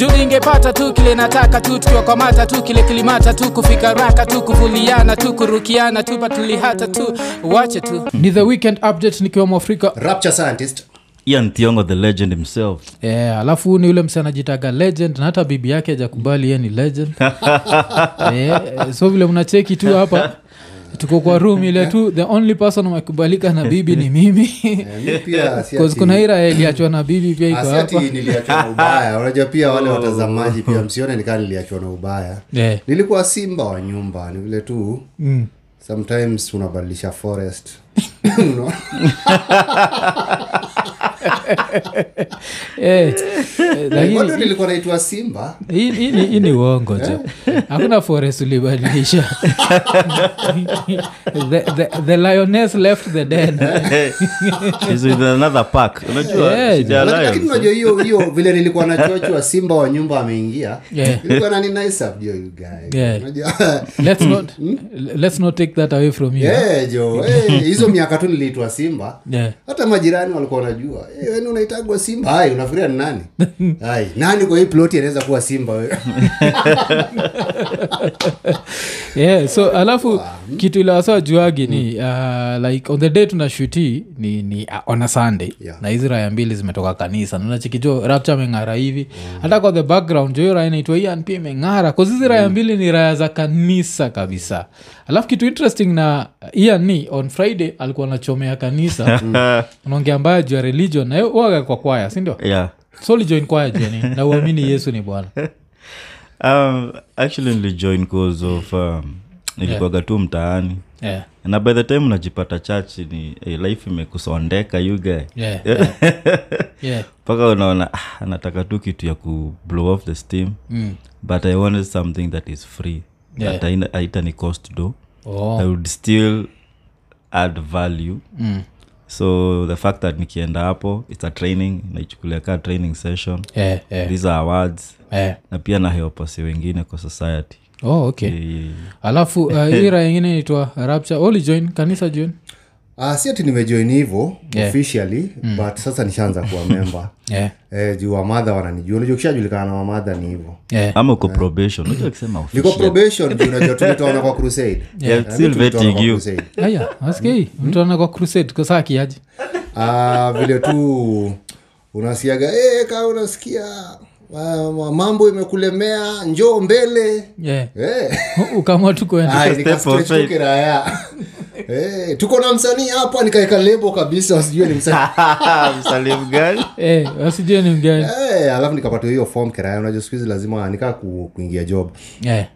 juu ningepata tu kile nataka tu tukiwakwamata tu kile kilimata tu kufika raka tu kuvuliana tu kurukiana tu patulihata tu. Wache tu. Ni the weekend update nikiwa mwafrika. Rapture scientist. Ian thiongo the legend himself. Yeah, alafu ni ule mse anajitaga legend na hata bibi yake ajakubali ye ni legend. Yeah, so vile mnacheki tu hapa tuko kwa room ile tu the only person amekubalika na bibi ni mimi. Kuna ira iliachwa na bibi pia ah, si ati hapa. niliachwa na ubaya. Unajua pia wale watazamaji pia msione nikaa niliachwa na ubaya. Yeah. nilikuwa simba wa nyumba ni vile tu. Mm. sometimes unabadilisha forest? eh, eh, nilikuwa naitwa simba. Hii hii ni- uongo jo hakuna forest ulibadilisha. The, the, the lioness left the den. With another park? Unajua ya Lakini- unajua hiyo hiyo vile nilikuwa na chochwa simba wa nyumba ameingia. Yeah. ilikuwa nani nice up jo you guy. Yeah. Let's not let's not take that away from you. Yeah, jo eh, hizo miaka tu niliitwa simba. Yeah. hata majirani walikuwa wanajua. Hey, weni unaitagwa simba? Hai unafikiria ni nani? Hai nani kwa hii ploti anaweza kuwa simba wewe? Yeah so alafu kitu ilawasa juagi ni uh, like on the day tuna shuti ni, ni uh, on a sunday. Yeah. na hizi raya mbili zimetoka kanisa. Nachikijo rapcha ameng'ara hivi. Hata kwa the background jo hiyo raya inaitwa ian pia imeng'ara. Kause hizi raya mbili ni raya za kanisa kabisa alafu kitu interesting na ian on friday alikuwa anachomea kanisa. Unaongea mbaya juu ya religion na waga kwa kwaya sindio yeah. So lijoin kwaya jeni na uamini yesu ni bwana. Um, actually nilijoin cause of um, nilikuwaga tu mtaani. Yeah. na by the time unajipata church ni hey, life imekusondeka you guy. Yeah, yeah. yeah. mpaka unaona ah, nataka tu kitu ya ku blow off the steam. Mm. but i wanted something that is free Yeah. that cost do Oh. i would still add value Mm. so the fact that nikienda hapo its a training naichukulia kaa training session Yeah, yeah, these are awards yeah. na pia na heopasi wengine kwa society oh, okay yeah. alafu uh, hii raya ingine naitwa rapture olijoin kanisa join ah, si ati nimejoin hivo Yeah. officially but sasa nishaanza kuwa memba yeah. eh, juu wamadha wananijua. Unajua kishajulikana na wamadha ni hivo. Yeah. ama uko probation. Unajua akisema niko probation juu unajua tulitaona kwa crusade. Yeah, Eh, still vetting kwa you. crusade. askei kwa crusade. Kosaa kiaji Ah, vile tu unasiaga hey, kaa unasikia ah, mambo imekulemea njoo mbele. Yeah. eh. ukamwa tu Eh, tuko na msanii hapa nikaeka lebo kabisa wasijue ni msanii. Msalimu gani Eh, wasijue ni mgani. Eh, alafu nikapata hiyo fom kiraya unajua siku hizi lazima nikaa ku, kuingia job. Yeah.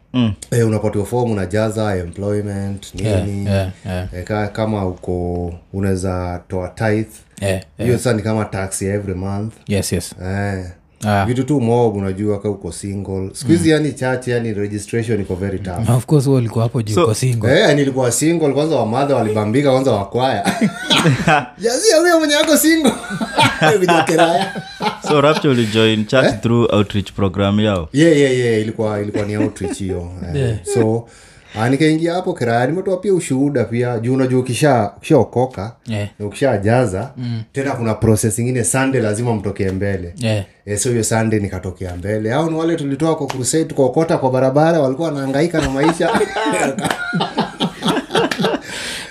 eh, unapatia fomu unajaza employment nini. Yeah, yeah, yeah. E, ka, kama uko unaweza toa tithe. Yeah, yeah. sasa ni kama tax ya every month. Yes yes. Eh, ah. vitu tu mob unajua ka uko single. Skuhizi mm. yani chache yani registration iko very tough. Of course huo ulikuwa hapo juu uko single. Eh, nilikuwa single kwanza wamadha walibambika kwanza wakwaya jazia huyo mwenye yako single. Vijokeraya so rapture ulijoin church through outreach program yao? Yeah, yeah, yeah, ilikuwa ilikuwa ni outreach hiyo. Eh, Yeah. so nikaingia hapo kiraya nimetoa pia ushuhuda pia juu unajua ukisha ukishaokoka yeah. ukishajaza mm. tena kuna proses ingine sande lazima mtokee mbele yeah. e, so hiyo sande nikatokea mbele au ni wale tulitoa kwa crusade tukaokota kwa barabara walikuwa wanaangaika na maisha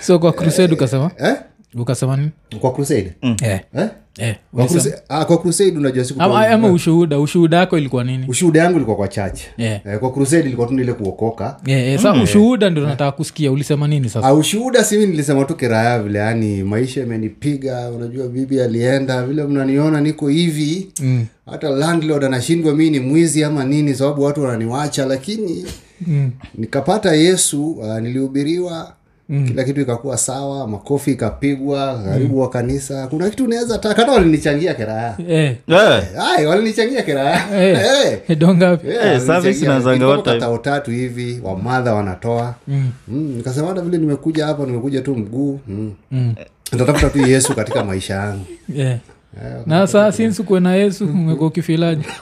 so kwa crusade ukasema eh? Ukasema nini kwa crusade yeah. eh? Yeah. kwa, crusade, ah, kwa crusade unajua siku ama, ama ushuhuda ushuhuda yako ilikuwa nini ushuhuda yangu ilikuwa kwa church Yeah. eh, kwa crusade ilikuwa tu nile kuokoka yeah, yeah. sa ushuhuda ndio nataka kusikia ulisema nini sasa Ah, ushuhuda simi nilisema tu kiraya vile yani maisha imenipiga unajua bibi alienda vile mnaniona niko hivi mm. hata landlord anashindwa mii ni mwizi ama nini sababu watu wananiwacha lakini Mm. nikapata yesu uh, nilihubiriwa mm. kila kitu ikakuwa sawa makofi ikapigwa karibu wa kanisa kuna kitu unaweza taka hata walinichangia kiraya Eh, yeah. Walinichangia kiraya eh, Eh. Yeah, Eh, walinichangia. service inaanzanga Ilikuwa what time? katao tatu hivi wamadha wanatoa Mm. mm, nikasema hata vile nimekuja hapa nimekuja tu mguu mm. Mm. nitatafuta tu yesu katika maisha yangu yeah. na saa sinsi kuwe na yesu umekuwa ukifilaji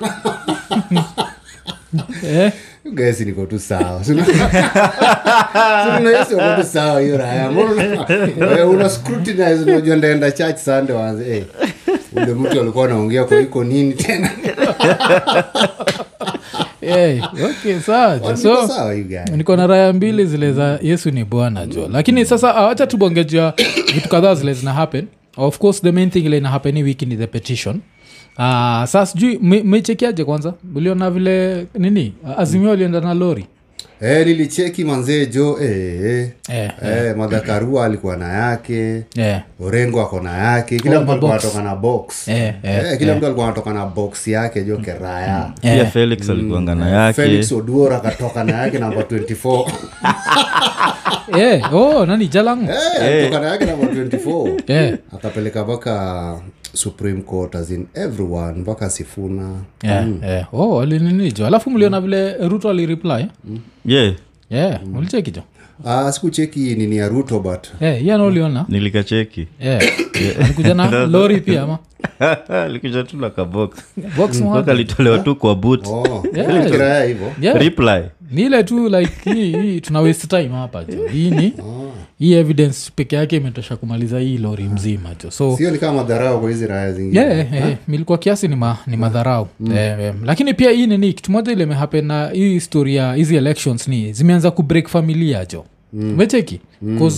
eh? Guys niko tu sawa Sina- Sina uko tu sawa hiyo raya una- eh, scrutinize unajua ndaenda church sande waanze hey, ule mtu alikuwa anaongea kwa iko nini tena? Hey, okay sawa. Niko so na raya mbili zile za yesu ni bwana jo lakini sasa awacha wacha tubongejea vitu kadhaa zile zina happen. Of course the main thing ile ina happen wiki ni the petition Uh, saa sijui me- meichekiaje kwanza? Uliona vile nini? Azimio alienda na lori. Eh, nilicheki manzee jo eh, eh. eh, Eh, madhakarua alikuwa na yake. Eh, orengo ako na yake. Kila mtu alikuwa anatoka na box. Eh, eh, Eh, kila mtu alikuwa anatoka na box yake jo keraya. Pia felix alikuanga na yake. Felix oduor akatoka na yake namba 24 yeah, oh, nani? Jalangu. Hey, alitoka na yake namba 24 yeah. akapeleka mpaka supreme court as in everyone mpaka sifuna eh, eh. oh, alininijo alafu mliona vile ruto alireply? Ye yeah, mlichekijo Ah, sikucheki nini ya ruto but eh, yana uliona nilikacheki. Eh, alikuja na lori pia ama? Likuja tu na kabox box. Moja. mpaka litolewa tu kwa but oh, Yeah. yeah. ni ile tu like hii, hii tuna waste time hapa hii ni hii evidence peke yake imetosha kumaliza hii lori mzima jo so sio ni kama madharau kwa hizi raya zingine. Yeah, milikuwa kiasi ni, ma, ni madharau eh, eh, lakini pia hii nini kitu moja ile imehappen na hii story ya hizi elections ni zimeanza kubreak familia jo. Umecheki? Mm. uh,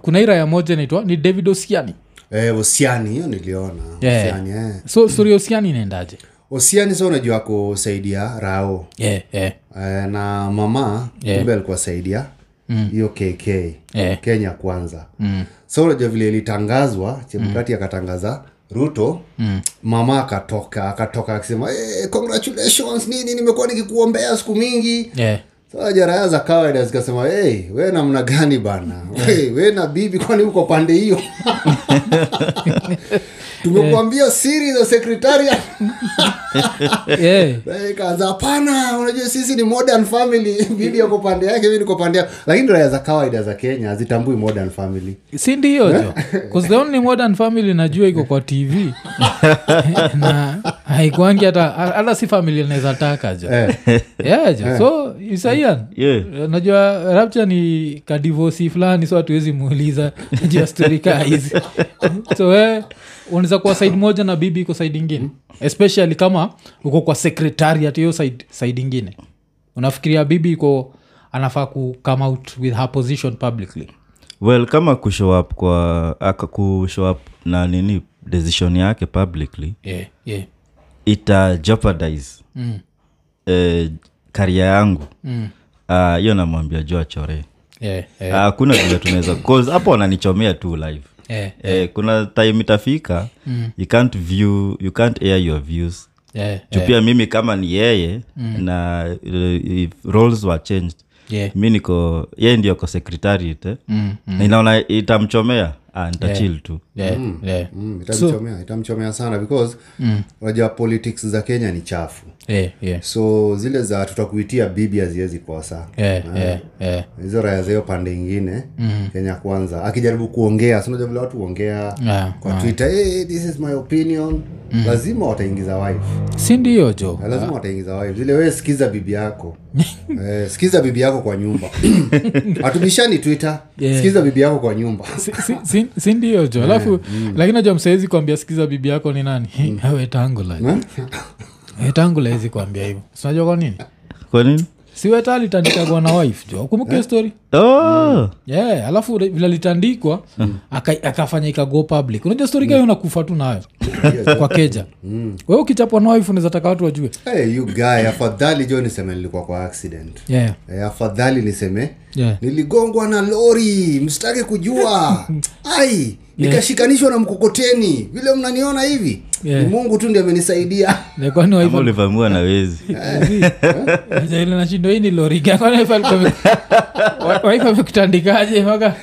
kuna hii raya moja inaitwa ni david osiani. Eh, osiani hiyo niliona. Yeah. osiani eh. so story ya osiani inaendaje? Osiani sa unajua kusaidia rao. Yeah, yeah, eh, na mama Yeah. kumbe alikuwa saidia hiyo kk Yeah. kenya kwanza mm. so unajua vile ilitangazwa chemkati akatangaza ruto mm. mama akatoka akatoka akisema hey, congratulations nini nimekuwa nikikuombea siku mingi yeah. So jaraya za kawaida zikasema hey, we namna gani bana? Hey, we na bibi kwani uko pande hiyo? Tumekuambia siri za sekretaria. Eh, ikaanza hapana unajua sisi ni modern family. Bibi yako pande yake mi niko pande yako lakini raya za kawaida za kenya hazitambui modern family. Si ndiyo jo? The only modern family najua iko kwa tv na haikwangi hata hata si famili naweza taka jo. Eh, yeah, jo. So isaian Yeah. najua rapture ni kadivosi fulani so hatuwezi muuliza. Juu ya stori kaa hizi so we unaweza kuwa side moja na bibi iko side ingine. Especially kama uko kwa secretariat hiyo side, side ingine. Unafikiria bibi iko anafaa ku come out with her position publicly. Well kama kushow up kwa aka kushow up na nini decision yake publicly yeah, yeah. ita jeopardize Mm. eh, karia yangu. Mm. uh, namwambia jo achore. Yeah, yeah, uh, kuna vile tunaweza hapo wananichomea tu live. Yeah, eh, kuna time itafika you can't view you can't air your views. Yeah, juu pia mimi kama ni yeye na uh, if roles were changed yeah. mi niko yeye ndio ko secretariat eh? Mm, mm. inaona itamchomea? Ah, nitachil tu yeah, yeah. mm, itamchomea itamchomea sana because unajua politics za kenya ni chafu. Yeah, yeah. so zile za tutakuitia bibi haziwezi kosa. Yeah, yeah, yeah. hizo raya za pande ingine mm. kenya kwanza. Akijaribu kuongea sinajua vile watu huongea? Yeah, kwa twitter hey, this is my opinion. Mm. lazima wataingiza wife. Si ndio jo Na lazima wataingiza wife. Zile wee sikiza bibi yako. Eh, sikiza bibi yako kwa nyumba. Hatubishani twitter. Yeah. sikiza bibi yako kwa nyumba. Si- si- si- si ndio jo alafu lakini najua msaezi kuambia sikiza bibi yako ni nani? Wetangula wetangula hezi kuambia hivo sinajua kwa nini? Kwa nini? Si weta na wife jo kumbuke story oh. yeah, alafu vila litandikwa aka- akafanya ikago public unajua stori kayo nakufa tu nayo kwa keja we ukichapwa na wife unaweza taka watu wajue hey, you guy afadhali jo niseme nilikuwa kwa accident yeah. Eh, afadhali niseme Yeah. niligongwa na lori msitake kujua ai nikashikanishwa na mkokoteni vile mnaniona hivi Yeah. ni mungu tu ndi amenisaidia ulivamiwa na wezi ile nashindo hii ni loriga waifu amekutandikaje mpaka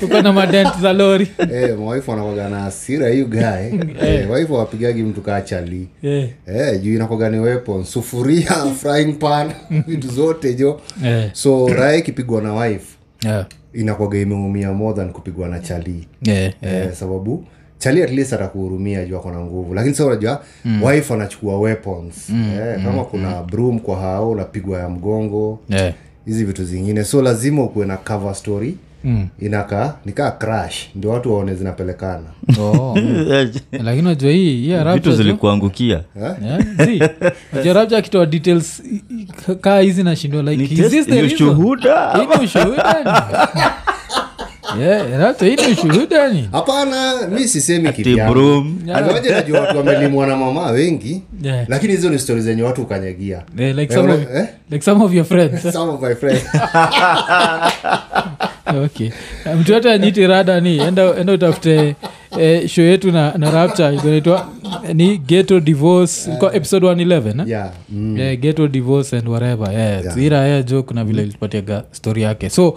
tuko na madent za lori eh, mawaifu wanakwaga na asira hiyo gae eh, waifu awapigagi mtu kaa chali yeah. eh, juu inakwaga ni weapon sufuria frying pan vitu zote jo Yeah. so raha ikipigwa na wife Yeah. inakwaga imeumia more than kupigwa na chali Yeah. eh, sababu chali at least atakuhurumia juu ako na nguvu lakini sa unajua mm. wife anachukua weapons mm. eh, kama kuna broom kwa hao unapigwa ya mgongo Yeah. Hizi vitu zingine. So lazima ukuwe na cover story. Inakaa nikaa crash. Ndio watu waone zinapelekana. Oh. lakini najua hii hii vitu zilikuangukia. Jarabja akitoa details kaa hizi nashindwa like is this the reason? ni? Yeah, hapana mi sisemi kivyangu najua watu wamelimwa na mama wengi Yeah. lakini hizo ni stori zenye watu ukanyagia Eh, like Eh, some of- eh? like some of your friends Some of my friends. okay mtu yote anyiti rada ni enda, enda utafute eh, show yetu na, na rapture inaitwa ni geto divorce ilikuwa episode 111 eh? Yeah. Mm. yeah, ghetto divorce and whatever yeah, Yeah. ira ya joke na vile ilipatiaga story yake so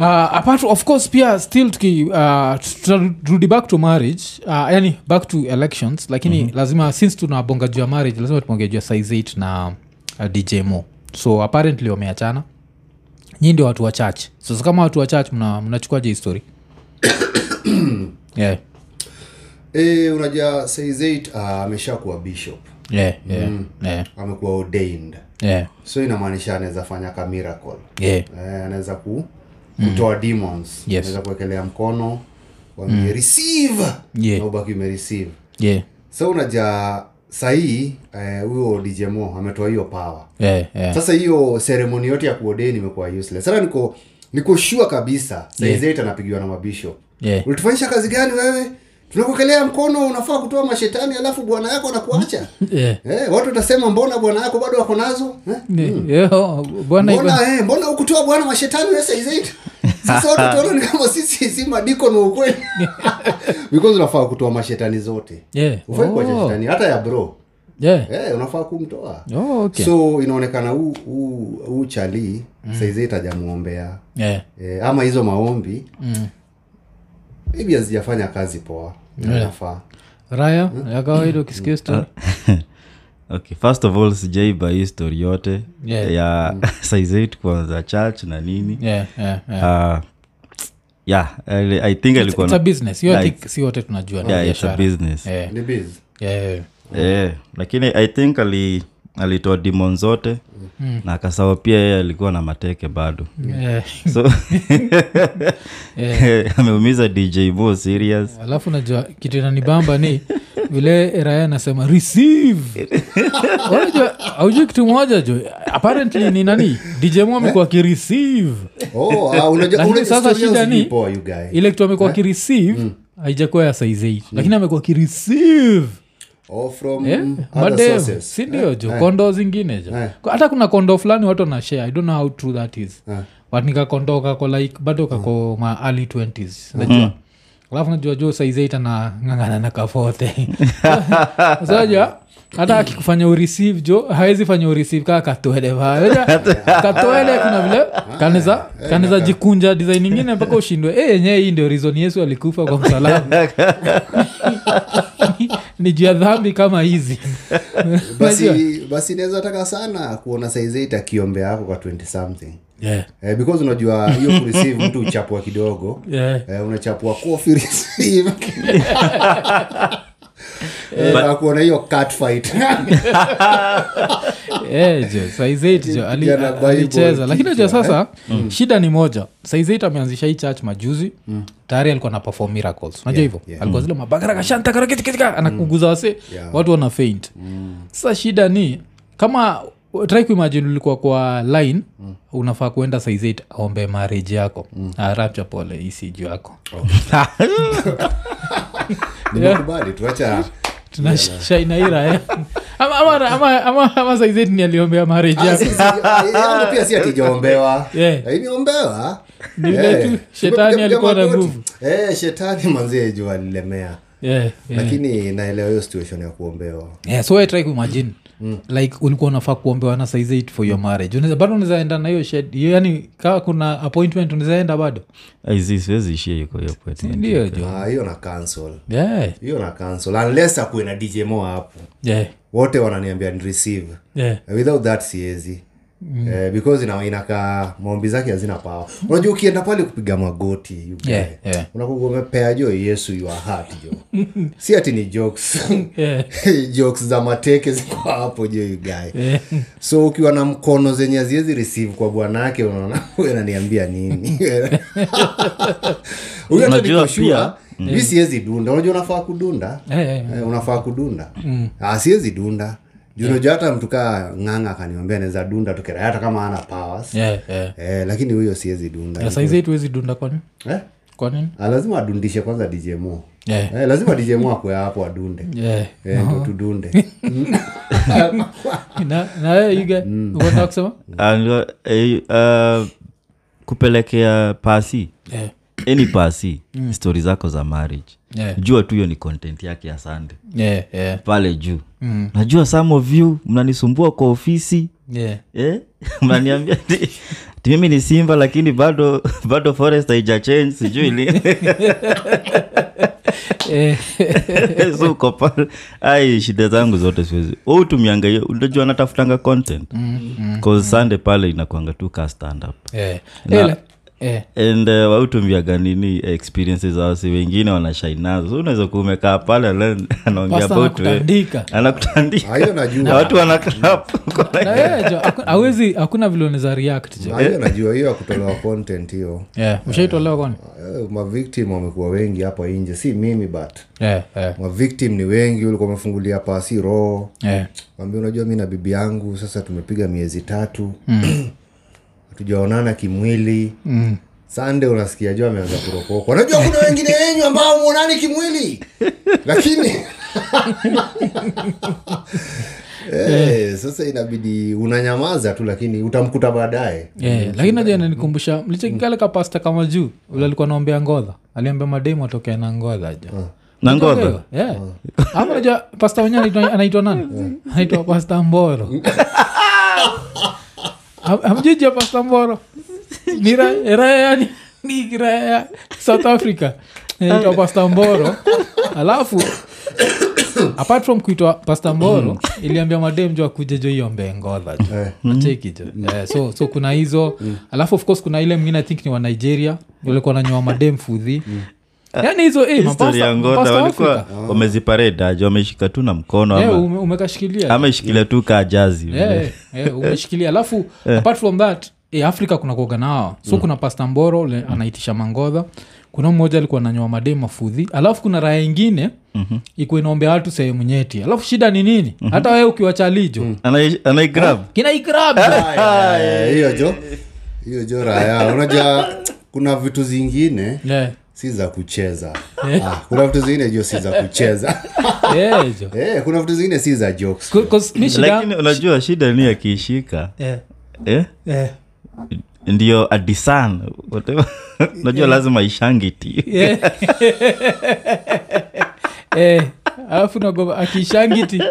uh, apart of course pia still tuki uh, tutarudi back to marriage uh, yani back to elections lakini mm-hmm. lazima since tunabonga juu ya marriage lazima juu ya size 8 na uh, dj mo. So apparently wameachana. Nyii ndio watu wa church. Sasa kama watu wa church mnachukuaje mna histori yeah. E, unajua saizeit amesha kuwa bishop. Yeah, yeah, yeah, amekuwa ordained. Yeah, so inamaanisha anaweza fanya ka miracle. Yeah. e, anaweza ku kutoa demons. Yes. anaweza kuwekelea mkono wambie receive! Yeah. na ubaki umereceive. Yeah, so unaja sahii eh, huyo djmo ametoa hiyo power. Yeah, yeah. sasa hiyo seremoni yote ya kuodei imekuwa useless. Sasa niko niko shua kabisa saizeit anapigiwa na mabishop Yeah. ulitufanyisha kazi gani wewe tunakukelea mkono unafaa kutoa mashetani alafu bwana yako anakuacha Yeah. eh, watu watasema mbona bwana yako bado wako nazo eh? Yeah, oh, bwana mbona eh, mbona ukutoa bwana mashetani wesaizaidi sasa watu tuona ni kama sisi si madiko na ukweli because unafaa kutoa mashetani zote Yeah. ufai Oh. kuacha shetani hata ya bro Yeah. eh, unafaa kumtoa Oh, okay. so inaonekana huu chalii mm. saizeit itajamwombea Yeah. eh, ama hizo maombi mm. maybe hazijafanya kazi poa inafaa raya ya kawaida ukisikia story? Okay first of all sijaiba hii story yote. Yeah. ya size 8 kwanza church na nini. Yeah, yeah, yeah. uh, yeah I, i think alikuwa It's a business. Hiyo I think si wote tunajua yeah, it's a business. Yeah, biz. Yeah, yeah. Eh, lakini i think ali alitoa dimon zote na akasawa pia yeye alikuwa na mateke bado. Yeah. so ameumiza dj mo serious. Alafu najua kitu inanibamba ni vile raya anasema receive. Aujui kitu moja jo apparently ni nani? Djmo amekuwa akireceive oh, unajua Lakini sasa shida ni- ile kitu amekuwa akireceive haijakuwa ya size 8 lakini amekuwa akireceive Yeah, madem sources. sindio jo kondo zingine jo. Eh. hata kuna kondo fulani watu na share i don't know how true that is. Eh. but nikakondo kako like bado kako ma early 20s najua alafu najua jo saizeita na ngangana na kafote. Saja hata akikufanya ureceive jo hawezi fanya ureceive kaa katwele vaja kuna vile kaneza kaneza jikunja design ingine mpaka ushindwe. E yenyewe hii ndio reason yesu alikufa kwa msalaba ni juu ya dhambi kama hizi. Basi basi taka sana kuona saizeit akiombea yako kwa 20 something. Yeah. eh, because unajua hiyo kureceive mtu uchapua kidogo. Yeah. eh, unachapua kofi receive Eh, na kuona hiyo cat fight. Eh, jo jo lakini najua kichwa, sasa shida ni moja. Saizeit ameanzisha hii church majuzi. Tayari alikuwa na perform miracles. Unajua hivyo? yeah. alikuwa zile mabagaragashantakarakitikitika anakuguza wase Yeah. watu wana faint. Sasa shida ni kama try kuimagine ulikuwa kwa line unafaa kuenda saizeit aombe marriage yako. Mm. rapcha pole isiju yako. Nimekubali tuacha tunashainaira eh? ama, ama, ama, ama, ama aliombea marriage Ah, yako. si- ah, pia si atijaombewa imeombewa. Ni vile tu shetani alikuwa na nguvu. eh, shetani manzie yeah, yeah. lakini naelewa hiyo situation ya kuombewa. Yeah, so try kuimagine like ulikuwa unafaa kuombewa na size 8 for your marriage. Uneza, bado unawezaenda na hiyo shed yani kaa kuna appointment unawezaenda bado? Siwezi ishia iko hiyo ndio jo? Ah, hiyo na cancel. Yeah, hiyo na cancel. Unless akuwe na dj mo hapo. Yeah, wote wananiambia nreceive yeah. without that siezi Eh, because ina, inakaa maombi zake hazina pawa unajua ukienda pale kupiga magoti you Yeah, yeah. unakuwa umepea jo yesu your heart jo. Si ati ni jokes. Yeah. jokes za mateke ziko hapo jo ugae yeah. so ukiwa na mkono zenye haziwezi receive kwa bwanake unaona huyu ananiambia nini? Huyo mi siwezi dunda. Unajua unafaa kudunda? Yeah, yeah, yeah. unafaa kudunda. Mm. siwezi dunda unajua hata mtu kaa ng'anga akaniambia naweza dunda tukera hata kama ana powers. Yeah, yeah. eh, lakini huyo siwezi dunda. Saizi tuwezi dunda kwani eh? kwa nini? Ah, lazima adundishe kwanza djmo Yeah. eh, lazima djmo akwe hapo adunde. Yeah. eh, ndo tudunde. Na na wewe yuge unataka kusema? And, eh, uh, kupelekea pasi. Yeah. Any pasi stori zako za marriage Yeah. jua tu hiyo ni content yake ya sande Yeah, yeah. pale juu najua some of you mnanisumbua kwa ofisi Yeah. yeah? mnaniambia mimi ni simba lakini bado bado forest haija change sijui li so uko pale ai shida zangu zote siwezi utumianga hiyo unajua natafutanga content cause sunday pale inakwanga tu ka stand up. Na- Eh, eh. and uh, wautumiaga nini experiences awasi wengine wanashainazo so unaweza kuumekaa umekaa pale anaongea Pastor about we anakutandika. anakutandika. Ah, hiyo najua. Na watu wanaklap Na wewe jo, haku- hawezi hakuna vile unaweza Ah, hiyo najua hiyo akutolewa content hiyo. Yeah. ushaitolewa kwani? Eh, mavictim wamekuwa wengi hapa nje. Si mimi but. Yeah, yeah, mavictim ni wengi ulikuwa umefungulia pasi roho. Yeah. ambia unajua mi na bibi yangu sasa tumepiga miezi tatu hatujaonana kimwili. Mm. sande unasikia jua ameanza kurokokwa najua kuna wengine wenyu ambao mwonani kimwili. Lakini Eh, sasa inabidi unanyamaza tu lakini utamkuta baadaye. Yeah, lakini naja nanikumbusha mlichekikale mm. pasta kama juu ule alikuwa naombea ngodha aliambia mademu atokea na ngodha na Unajua hiyo? Ama najua pasta wenyewe anaitwa nani? Anaitwa pasta mboro Ham- hamjijia pasta mboro ni raya yani? Ni raya ya south africa. Naitwa pastamboro alafu apart from kuitwa pastamboro iliambia mademjo akuja jo hiyo ngodha jo achekijo yeah, Eh, so, so kuna hizo. Alafu of course kuna ile mwingine i think ni wa nigeria. Walikuwa nanyoa madem fudhi yani hizo eh, History ya mapasta- walikuwa wameziparedaji wameshika tu na mkono Eh, ama, ume- umekashikilia. ameshikilia tu kaa jazi Eh, eh, umeshikilia. Alafu apart from that e, afrika kuna kuoga nao. So kuna pasta mboro le, anaitisha mangodha. Kuna mmoja alikuwa nanyoa madei mafudhi. Alafu kuna raya ingine mm-hmm. ikuwa inaombea watu sehemu nyeti. Alafu shida ni nini? Hata wewe ukiwa chalijo Anai- anaigrab kina ikrab hiyo jo. Hiyo jo raya unajua kuna vitu zingine yeah. Si za kucheza. Ah, kuna vitu zingine jo si za kucheza. Yeah, eh, kuna vitu zingine si za jokes. Lakini unajua shida ni akiishika. Yeah. eh? yeah. ndio adisan unajua lazima ishangiti Yeah. Eh, alafu nagoba akishangiti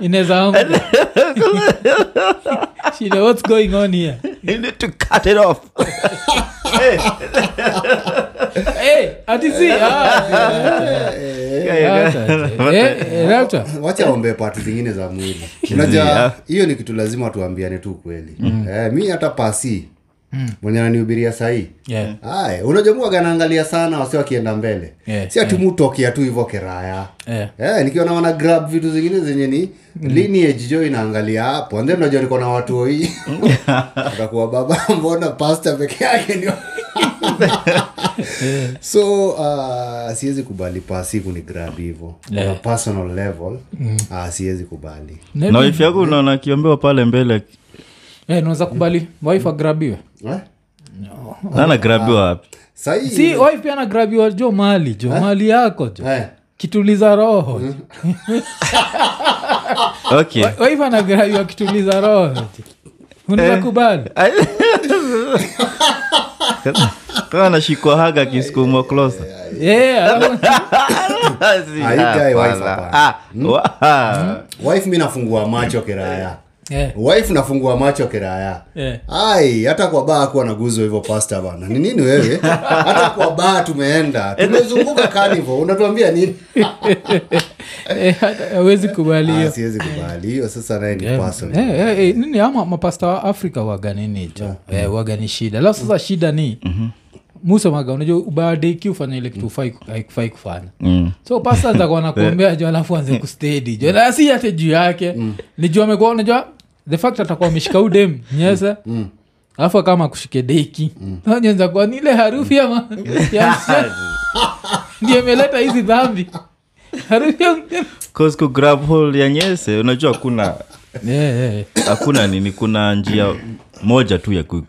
inaweza shida what's going on here? You need to cut it off hey, ati si ah, acha, acha. Eh, eh, acha. wacha ombe pati zingine za mwili. Unajua hiyo ni kitu lazima tuambiane tu kweli eh, mi hata pasi mwenye ananihubiria sahii? Yeah. aya unajua muaga naangalia sana wasi wakienda mbele. Yeah, si ati mutokea tu hivo keraya. Yeah. yeah, nikiona wana grab vitu zingine zenye ni lineage jo inaangalia hapo. And then unajua niko na watu hii. Utakuwa baba mbona pasta peke yake ndio so uh, siwezi kubali pasiku ni grab hivo Yeah. on a personal level uh, siwezi kubali. Maybe- no, yako unaona akiombewa pale mbele? Hey, naweza kubali. Wife agrabiwe eh? anagrabiwa wapi? Si wife pia anagrabiwa jo mali jo mali yako jo. Eh, kituliza roho mm. okay. Wife anagrabiwa kituliza roho jo. Unaweza kubali anashikwa haga akisukumwa Eh, Ah. Ah, wife mi nafungua macho kiraya eh, wife nafungua macho kiraya. Yeah. ai hata kwa baa kuwa naguzwa hivyo pasta bana. Ni nini wewe? Hata kwa baa tumeenda. Tumezunguka kanivo unatuambia nini? Eh, hawezi kubali Ah, hiyo. siwezi kubali hiyo. Sasa naye ni yeah. Eh, eh, eh, nini ama mapasta wa afrika waga nini hicho? Yeah. waga ni shida. Alafu sasa shida ni musemaga unajua ubadeki ufanya ile kitu haikufai kufanya. Mm. so pasta nzakuwa nakuombea jo alafu anze kustedi jo na si juu yake. Ni juu amekuwa unajua the fact atakuwa ameshika udem nyese alafu kama kushike deki. Nyenza kuwa nile harufu ya ndio imeleta hizi dhambi. Harufu ya msichana. 'Cause ku grab hold ya nyese unajua hakuna Yeah, yeah, hakuna nini kuna njia moja tu ya ku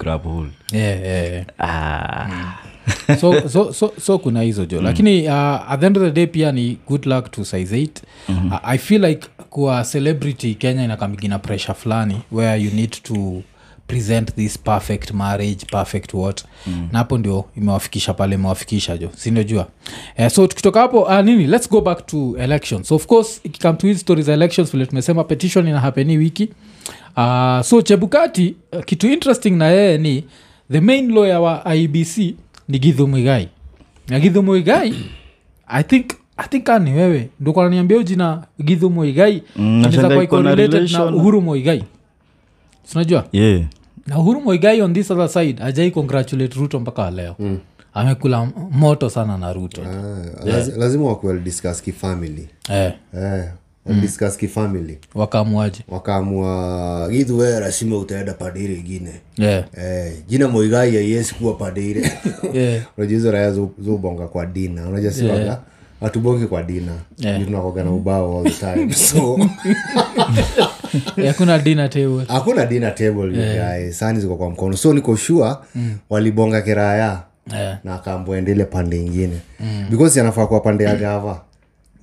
yeah, yeah, yeah. ah. so, so, so, so kuna hizo jo lakini uh, at the end of the day pia ni good luck to size 8 mm-hmm. uh, i feel like kuwa celebrity kenya inakamigina pressure fulani where you need to present this perfect marriage perfect what. Mm. na hapo ndio imewafikisha pale imewafikisha jo sindiojua uh, so tukitoka hapo uh, nini? Let's go back to elections. So of course ikikam to hizi stories elections vile tumesema petition inahapeni wiki. Uh, so chebukati uh, kitu interesting na yeye ni the main lawyer wa ibc ni mwigai na mwigai i think i think ani wewe. Ndo kananiambia jina gidhu mwigai Mm, na uhuru mwigai sinajua yeah. na uhuru mwigai on this other side ajai congratulate ruto mpaka leo. Mm. amekula moto sana na ruto. Ah, yeah. lazima wakuwa discuss kifamily. Eh, eh, discuss kifamily. Wakaamuaje wakaamua githu we rasima utaenda pande ile ingine yeah. eh, jina moigai aiesi kuwa pande ile. Yeah. unajua hizo raya zubonga kwa dina unajua si waga? Hatubongi kwa dina Yeah. Na ubao all the time. So Eh, hakuna dina table. hakuna dina table yeah. sani ziko kwa mkono. So niko shua walibonga kiraya yeah. na akaambua pande ingine because anafaa kuwa pande ya gava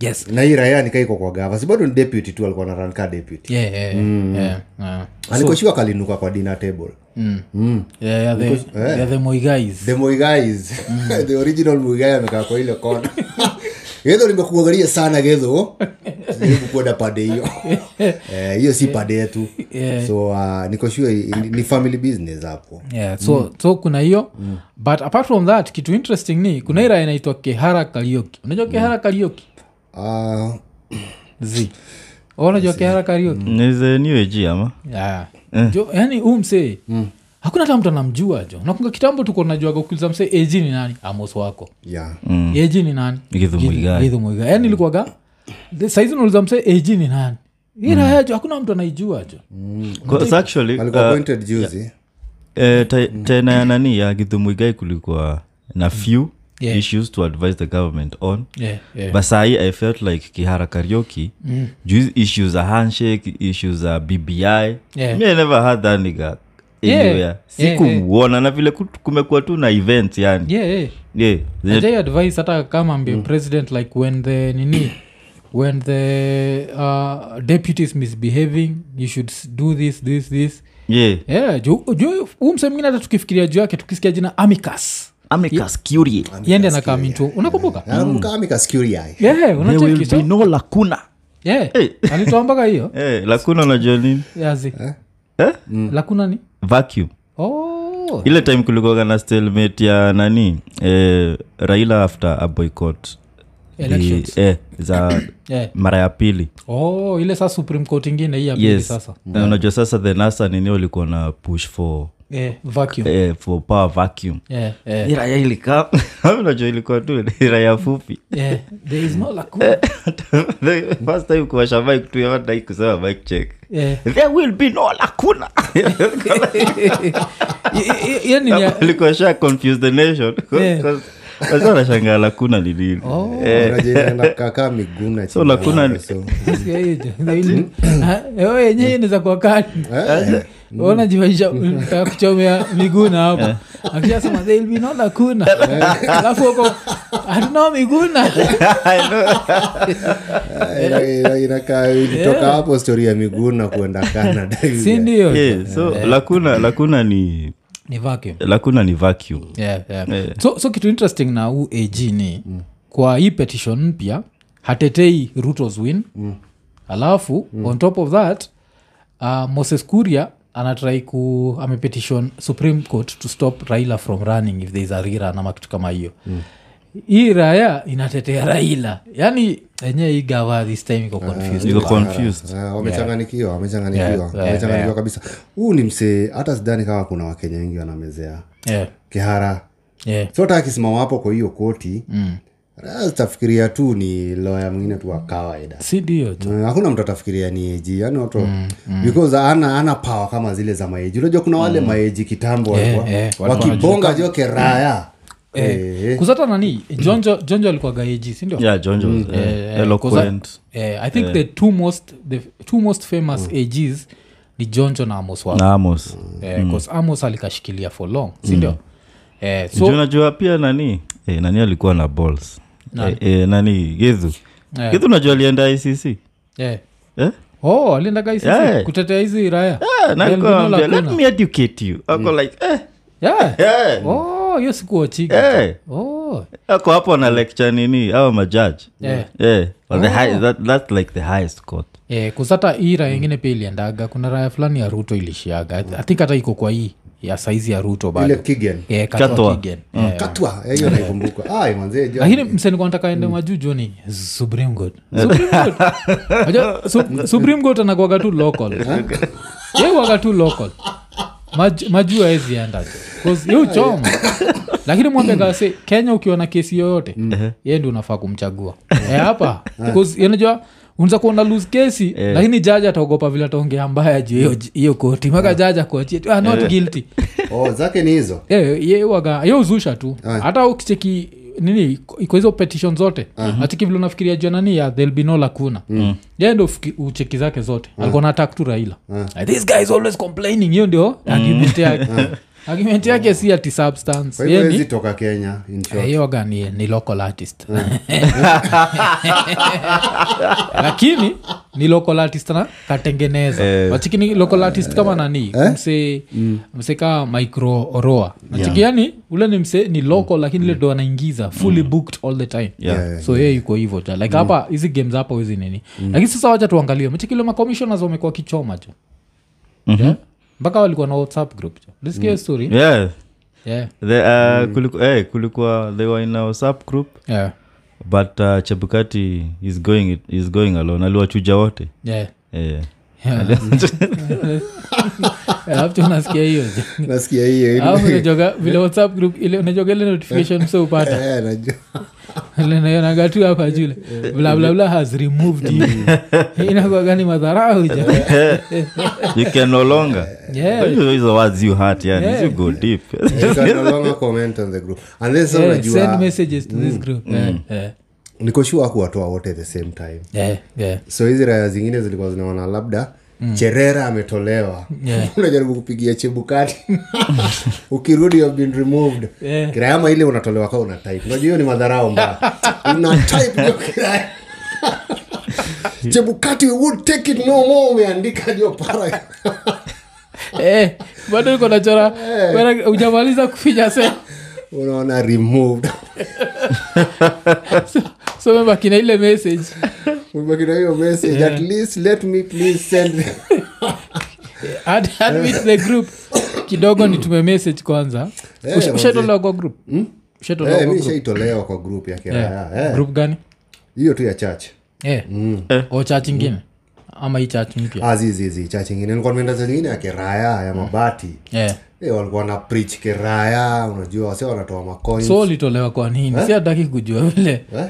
yes. Na hii raya nikaiko kwa gava. Si bado ni deputy tu alikuwa na ranka deputy. Yeah, yeah, yeah, yeah. alikoshua kalinuka kwa dina table. Mm. mm. Yeah, yeah, the, yeah, the moigais the moigais the original moigai amekaa kwa ile kona gedho limekuangalia sana gedho kuenda pade hiyo. Eh, hiyo si pade yetu Yeah. so uh, niko ni family business hapo. Yeah, so, so kuna hiyo. But apart from that kitu interesting ni kuna ira inaitwa kehara karioki unajua kehara karioki uh, z unajua kehara karioki nize ama? Yeah. jo yani huu msee hakuna hata mtu anamjua jo. Nakunga kitambo tuko najuaga ukiuliza msee eji ni nani? Amos wako. Yeah eji ni nani? Githu Muigai. Githu Muigai. yani ilikuwaga saizi nauliza msee eji ni nani? Iraya jo hakuna mtu anaijua jo. 'Cause actually uh, appointed juzi. eh, tena ya nani ya githumuigai kulikuwa na few Yeah. issues to advise the government on yeah, yeah. but sahi i felt like kihara karioki mm. juu issues za handshake issues za bbi Yeah. me I never had that Yeah. anywhere Yeah, sikuuona na vile kumekuwa tu na events yani yeah, yeah. yeah. advice hata kama ambie president like when the nini when the uh, deputies misbehaving you should do this this this yeah. yeah juu mwingine hata tukifikiria juu yake tukisikia jina amicus Amicus Curiae. yende anakaa mintu unakumbuka? Kamikaskuriai yeah, There will unacheki no lacuna. Alitoa mpaka hiyo? Eh, lakuna unajua nini? Yazi eh? lakuna ni? Vacuum. Oh. Ile time kulikuwaga na stelmate ya nani? Eh, raila after a boycott. Elections. eh, za mara ya pili. Oh ile saa supreme court ingine hii ya pili yes. sasa. Na unajua sasa the nasa nini walikuwa na push for eh, for power vacuum. Yeah, yeah, Hii raya ilikaa ilikuwa tu ni fupi. Yeah. there is no lacuna The first time kuwasha mic tu yawadai kusema mic check. Yeah. there will be no lacuna. Yani sha confuse the nation. Yeah. wasa wanashangaa ni nini? Oh. So yenyewe kani unajimaisha taka kuchomea miguna hapa akishasema there will be no lacuna. Alafu huko hatuna miguna. Ina- inakaa ilitoka hapo stori ya miguna kuenda canada. Sindio Yeah, so lakuna lakuna ni ni vacuum. lakuna ni vacuum. Yeah, yeah. Yeah. So, so kitu interesting na huu ag ni mm. kwa hii petition mpya hatetei rutos win. Mm. alafu mm. on top of that uh, moses kuria anatrai ku amepetition supreme court to stop raila from running if there is a rerun ama kitu kama hiyo. Mm. Hii raya inatetea raila. Yani enye hii gava this time iko confused. Eh, wamechanganikiwa wamechanganikiwa wamechanganikiwa kabisa. Huu ni msee hata sidhani kama kuna wakenya wengi wanamezea. Yeah, kihara. Yeah. so hata akisimama hapo kwa hiyo koti mm. Tafikiria tu ni loya mwingine tu wa kawaida. Si ndio Mm, hakuna mtu atafikiria ni eji yani watu because ana ana power kama zile za maeji unajua kuna wale maeji kitambo walikuwa yeah, wakibonga jo keraya Eh, kuzata nani? Jonjo jonjo alikuwa gaeji sindio yeah jonjo mm. eh, Eh, eloquent. Eh, i think the two most the two most famous ags ni jonjo na amos wao na amos. Eh, mm. amos alikashikilia for long sindio eh, so, unajua pia nani? Eh, nani alikuwa na balls? Eh, eh, nani? Gidhu yeah. gidhu najua alienda icc yeah. eh? oh alienda gaisi Yeah. kutetea hizi raya Ah, na Del alikuwa Vino anamwambia, Lacuna. let me educate you. Ako like eh, yeah. eh, oh hiyo sikuochiga eh. oh. Ako hapo na lecture nini? Au majaji. Yeah. eh, or the high, that, that's like the highest court. Eh, kusata hii raya ingine pia iliendaga. Kuna raya fulani ya ruto ilishiaga. Mm. think hata iko kwa hii ya saizi ya ruto ile bado kigen. Eh, Katwa Katwa. Kigen. Eh, katwa eh, hiyo naikumbuka. Ai manzee jo lakini msenikuwa ende majuu joni supreme anakwaga tu local. Yekwaga tu local. Maj- majuu aezi enda ye uchoma lakini mwambekase kenya ukiwa na kesi yoyote ye ndi unafaa kumchagua. Eh, hapa. E, unajua unza kuona lose kesi lakini jaji ataogopa vile ataongea mbaya juu hiyo- hiyo koti. Maka jaji akuachie "Ah, not guilty. Oh, zake ni hizo. Eh, ye ye uzusha tu. Hata ukicheki nini iko hizo petition zote achiki vile unafikiria jua nani ya there'll be no lakuna mm. ye ndo ucheki zake zote. Alikuwa na attack tu raila. Like, this guy is always complaining. Hiyo ndio argument yake argument yake si ati substance. Kwa ni- toka kenya in short. Eh, ni, ni local artist. Lakini ni local artist na katengeneza. Eh. wachiki ni local artist kama nani? Mse mse kaa micro oroa. Nachiki yani ule ni mse ni local lakini ile ndo anaingiza fully booked all the time. Yeah. so ye yuko hivyo ja like hapa hizi games hapa hizi nini. Lakini sasa wacha tuangalie. Machikile macommissioners wamekuwa kichoma jo Yeah? mpaka walikuwa na whatsapp group jo lisikia story? Yeah. Yeah. the, uh, kuliku, eh, kulikuwa they were in a whatsapp group. Yeah. but uh, chebukati is going, it- is going alone. Aliwachuja wote. Yeah. Yeah. Nasikia hiyo. Alafu vile whatsapp group ile unajoga ile notification naionaga tu hapa jule blablabla has removed you. Inakwagani madharau ja you can no longer. Yeah. Hizo- hizo words you hurt yani Yeah. you go deep. You can no longer comment on the group. And then Yeah, unajua send messages to this group. Yeah, yeah. niko kuwatoa wote the same time. Yeah, yeah. so hizi raya zingine zilikuwa zinaona labda cherera ametolewa. Yeah. unajaribu kupigia chebukati. Ukirudi you have been removed. Yeah. kirayama ile unatolewa kaa una type. Unajua hiyo ni madharau mbaya. Una type hiyo kiraya chebukati we would take it no more umeandika jo para. Eh, bado iko nachora Bwana, ujamaliza kufinya se? Unaona removed. So mebaki kina ile message umebaki na hiyo message? At least let me please send add, add me to the group. Kidogo nitume message kwanza. Yeah, Usha- ushatolewa kwa group? Hmm? Eh, kwa group? shaitolewa kwa group ya kiraya Yeah. eh. group gani? Hiyo tu ya church. Eh. o church ingine? Ama hii chach mpya? Ah, church ingine. Nilikuwa nimeenda ingine ya kiraya ya mabati. Yeah. E, walikuwa na prich kiraya unajua wase wanatoa macoins. So ulitolewa kwa nini? Si hataki kujua vile. Eh?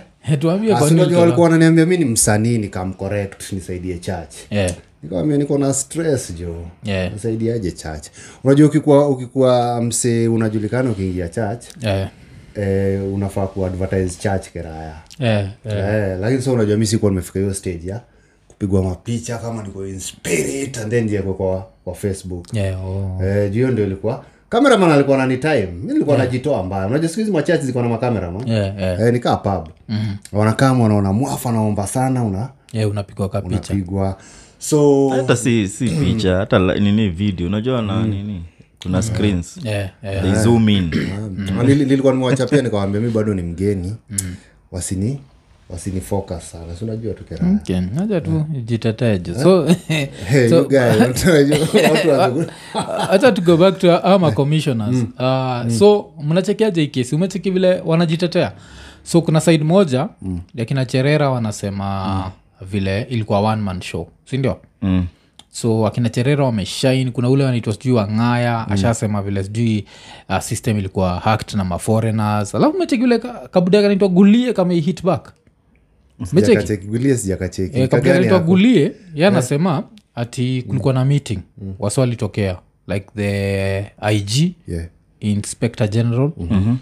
Eh, Ah, walikuwa wananiambia mi ni msanii nikamcorrect nisaidie church Eh, nikamwambia niko na stress jo yeah. nisaidiaje church unajua ukikuwa ukikuwa msee unajulikana ukiingia church yeah. eh, unafaa kuadvertise church kiraya yeah, yeah. Eh, lakini sa unajua mi sikuwa nimefika hiyo stage ya kupigwa mapicha kama niko in spirit and then jiekwe kwa, kwa facebook yeah, oh. eh, juu hiyo ndio ilikuwa kameraman alikuwa nani time. Mi nilikuwa najitoa mbaya. Unajua siku hizi machachi ziko na makameraman yeah, yeah. e, nikaa pub. Mm. wanakaa wanaona mwafa naomba sana una yeah, unapigwa ka unapigwa. So hata si si picha hata nini video. Unajua na nini? Kuna screens. Yeah, yeah. they zoom in. Nili- nilikuwa nimewachapia nikawambia mi bado ni mgeni. Wasini wasini focus sana. Si unajua tu hacha to our macommissioners mm. uh, commissioners uh, so mnachekeaje hii kesi umecheki vile wanajitetea? So kuna side moja mm. yakina cherera wanasema mm. vile ilikuwa one man show sindio mm. so akina cherera wameshine kuna ule wanaitwa sijui wangaya mm. ashasema vile sijui uh, system ilikuwa hacked na maforeigners alafu mecheki vile kabuda kanaitwa gulie kama hit back mecheki. Sijakacheki, gulie sijakacheki Eh, ye anasema ati kulikuwa na meeting. Wasi walitokea like the ig Yeah. inspector general. Mm-hmm.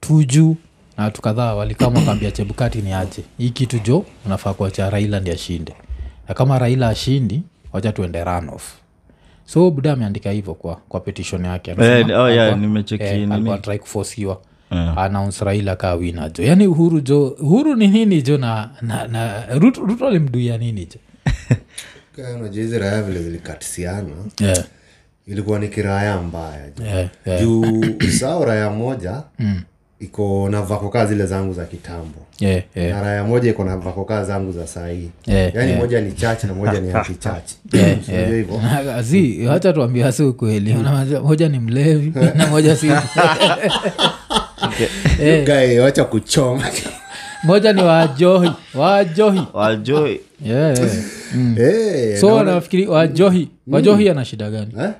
tuju na watu kadhaa walikaa mwakaambia chebukati ni aje. Hii kitu jo unafaa kuacha raila ndi ashinde. Na kama raila ashindi wacha tuende runoff so buda ameandika hivyo kwa, kwa petition yake. Eh, oh, yeah, nimecheki eh. Try announce raila kaa wina jo. Yaani uhuru jo uhuru ni nini jo na, na, na ruto Ruto alimduia nini jo? Kaya raya vile zilikatisiana. Yeah. ilikuwa ni kiraya mbaya jo. Yeah, yeah. juu sao raya moja iko na vakokaa zile zangu za kitambo. Yeah, yeah. na raya moja iko na vakokaa zangu za sahii Yeah, yaani yeah. moja ni chache na moja ni antichach Yeah, hivo hacha tuambia si ukweli. Moja ni mlevi na moja si Eh, wacha kuchoma. Moja ni wajohi wajohi wajohi yeah, yeah. Eh, so naona- wajohi wajohi mm. ana shida gani? Eh?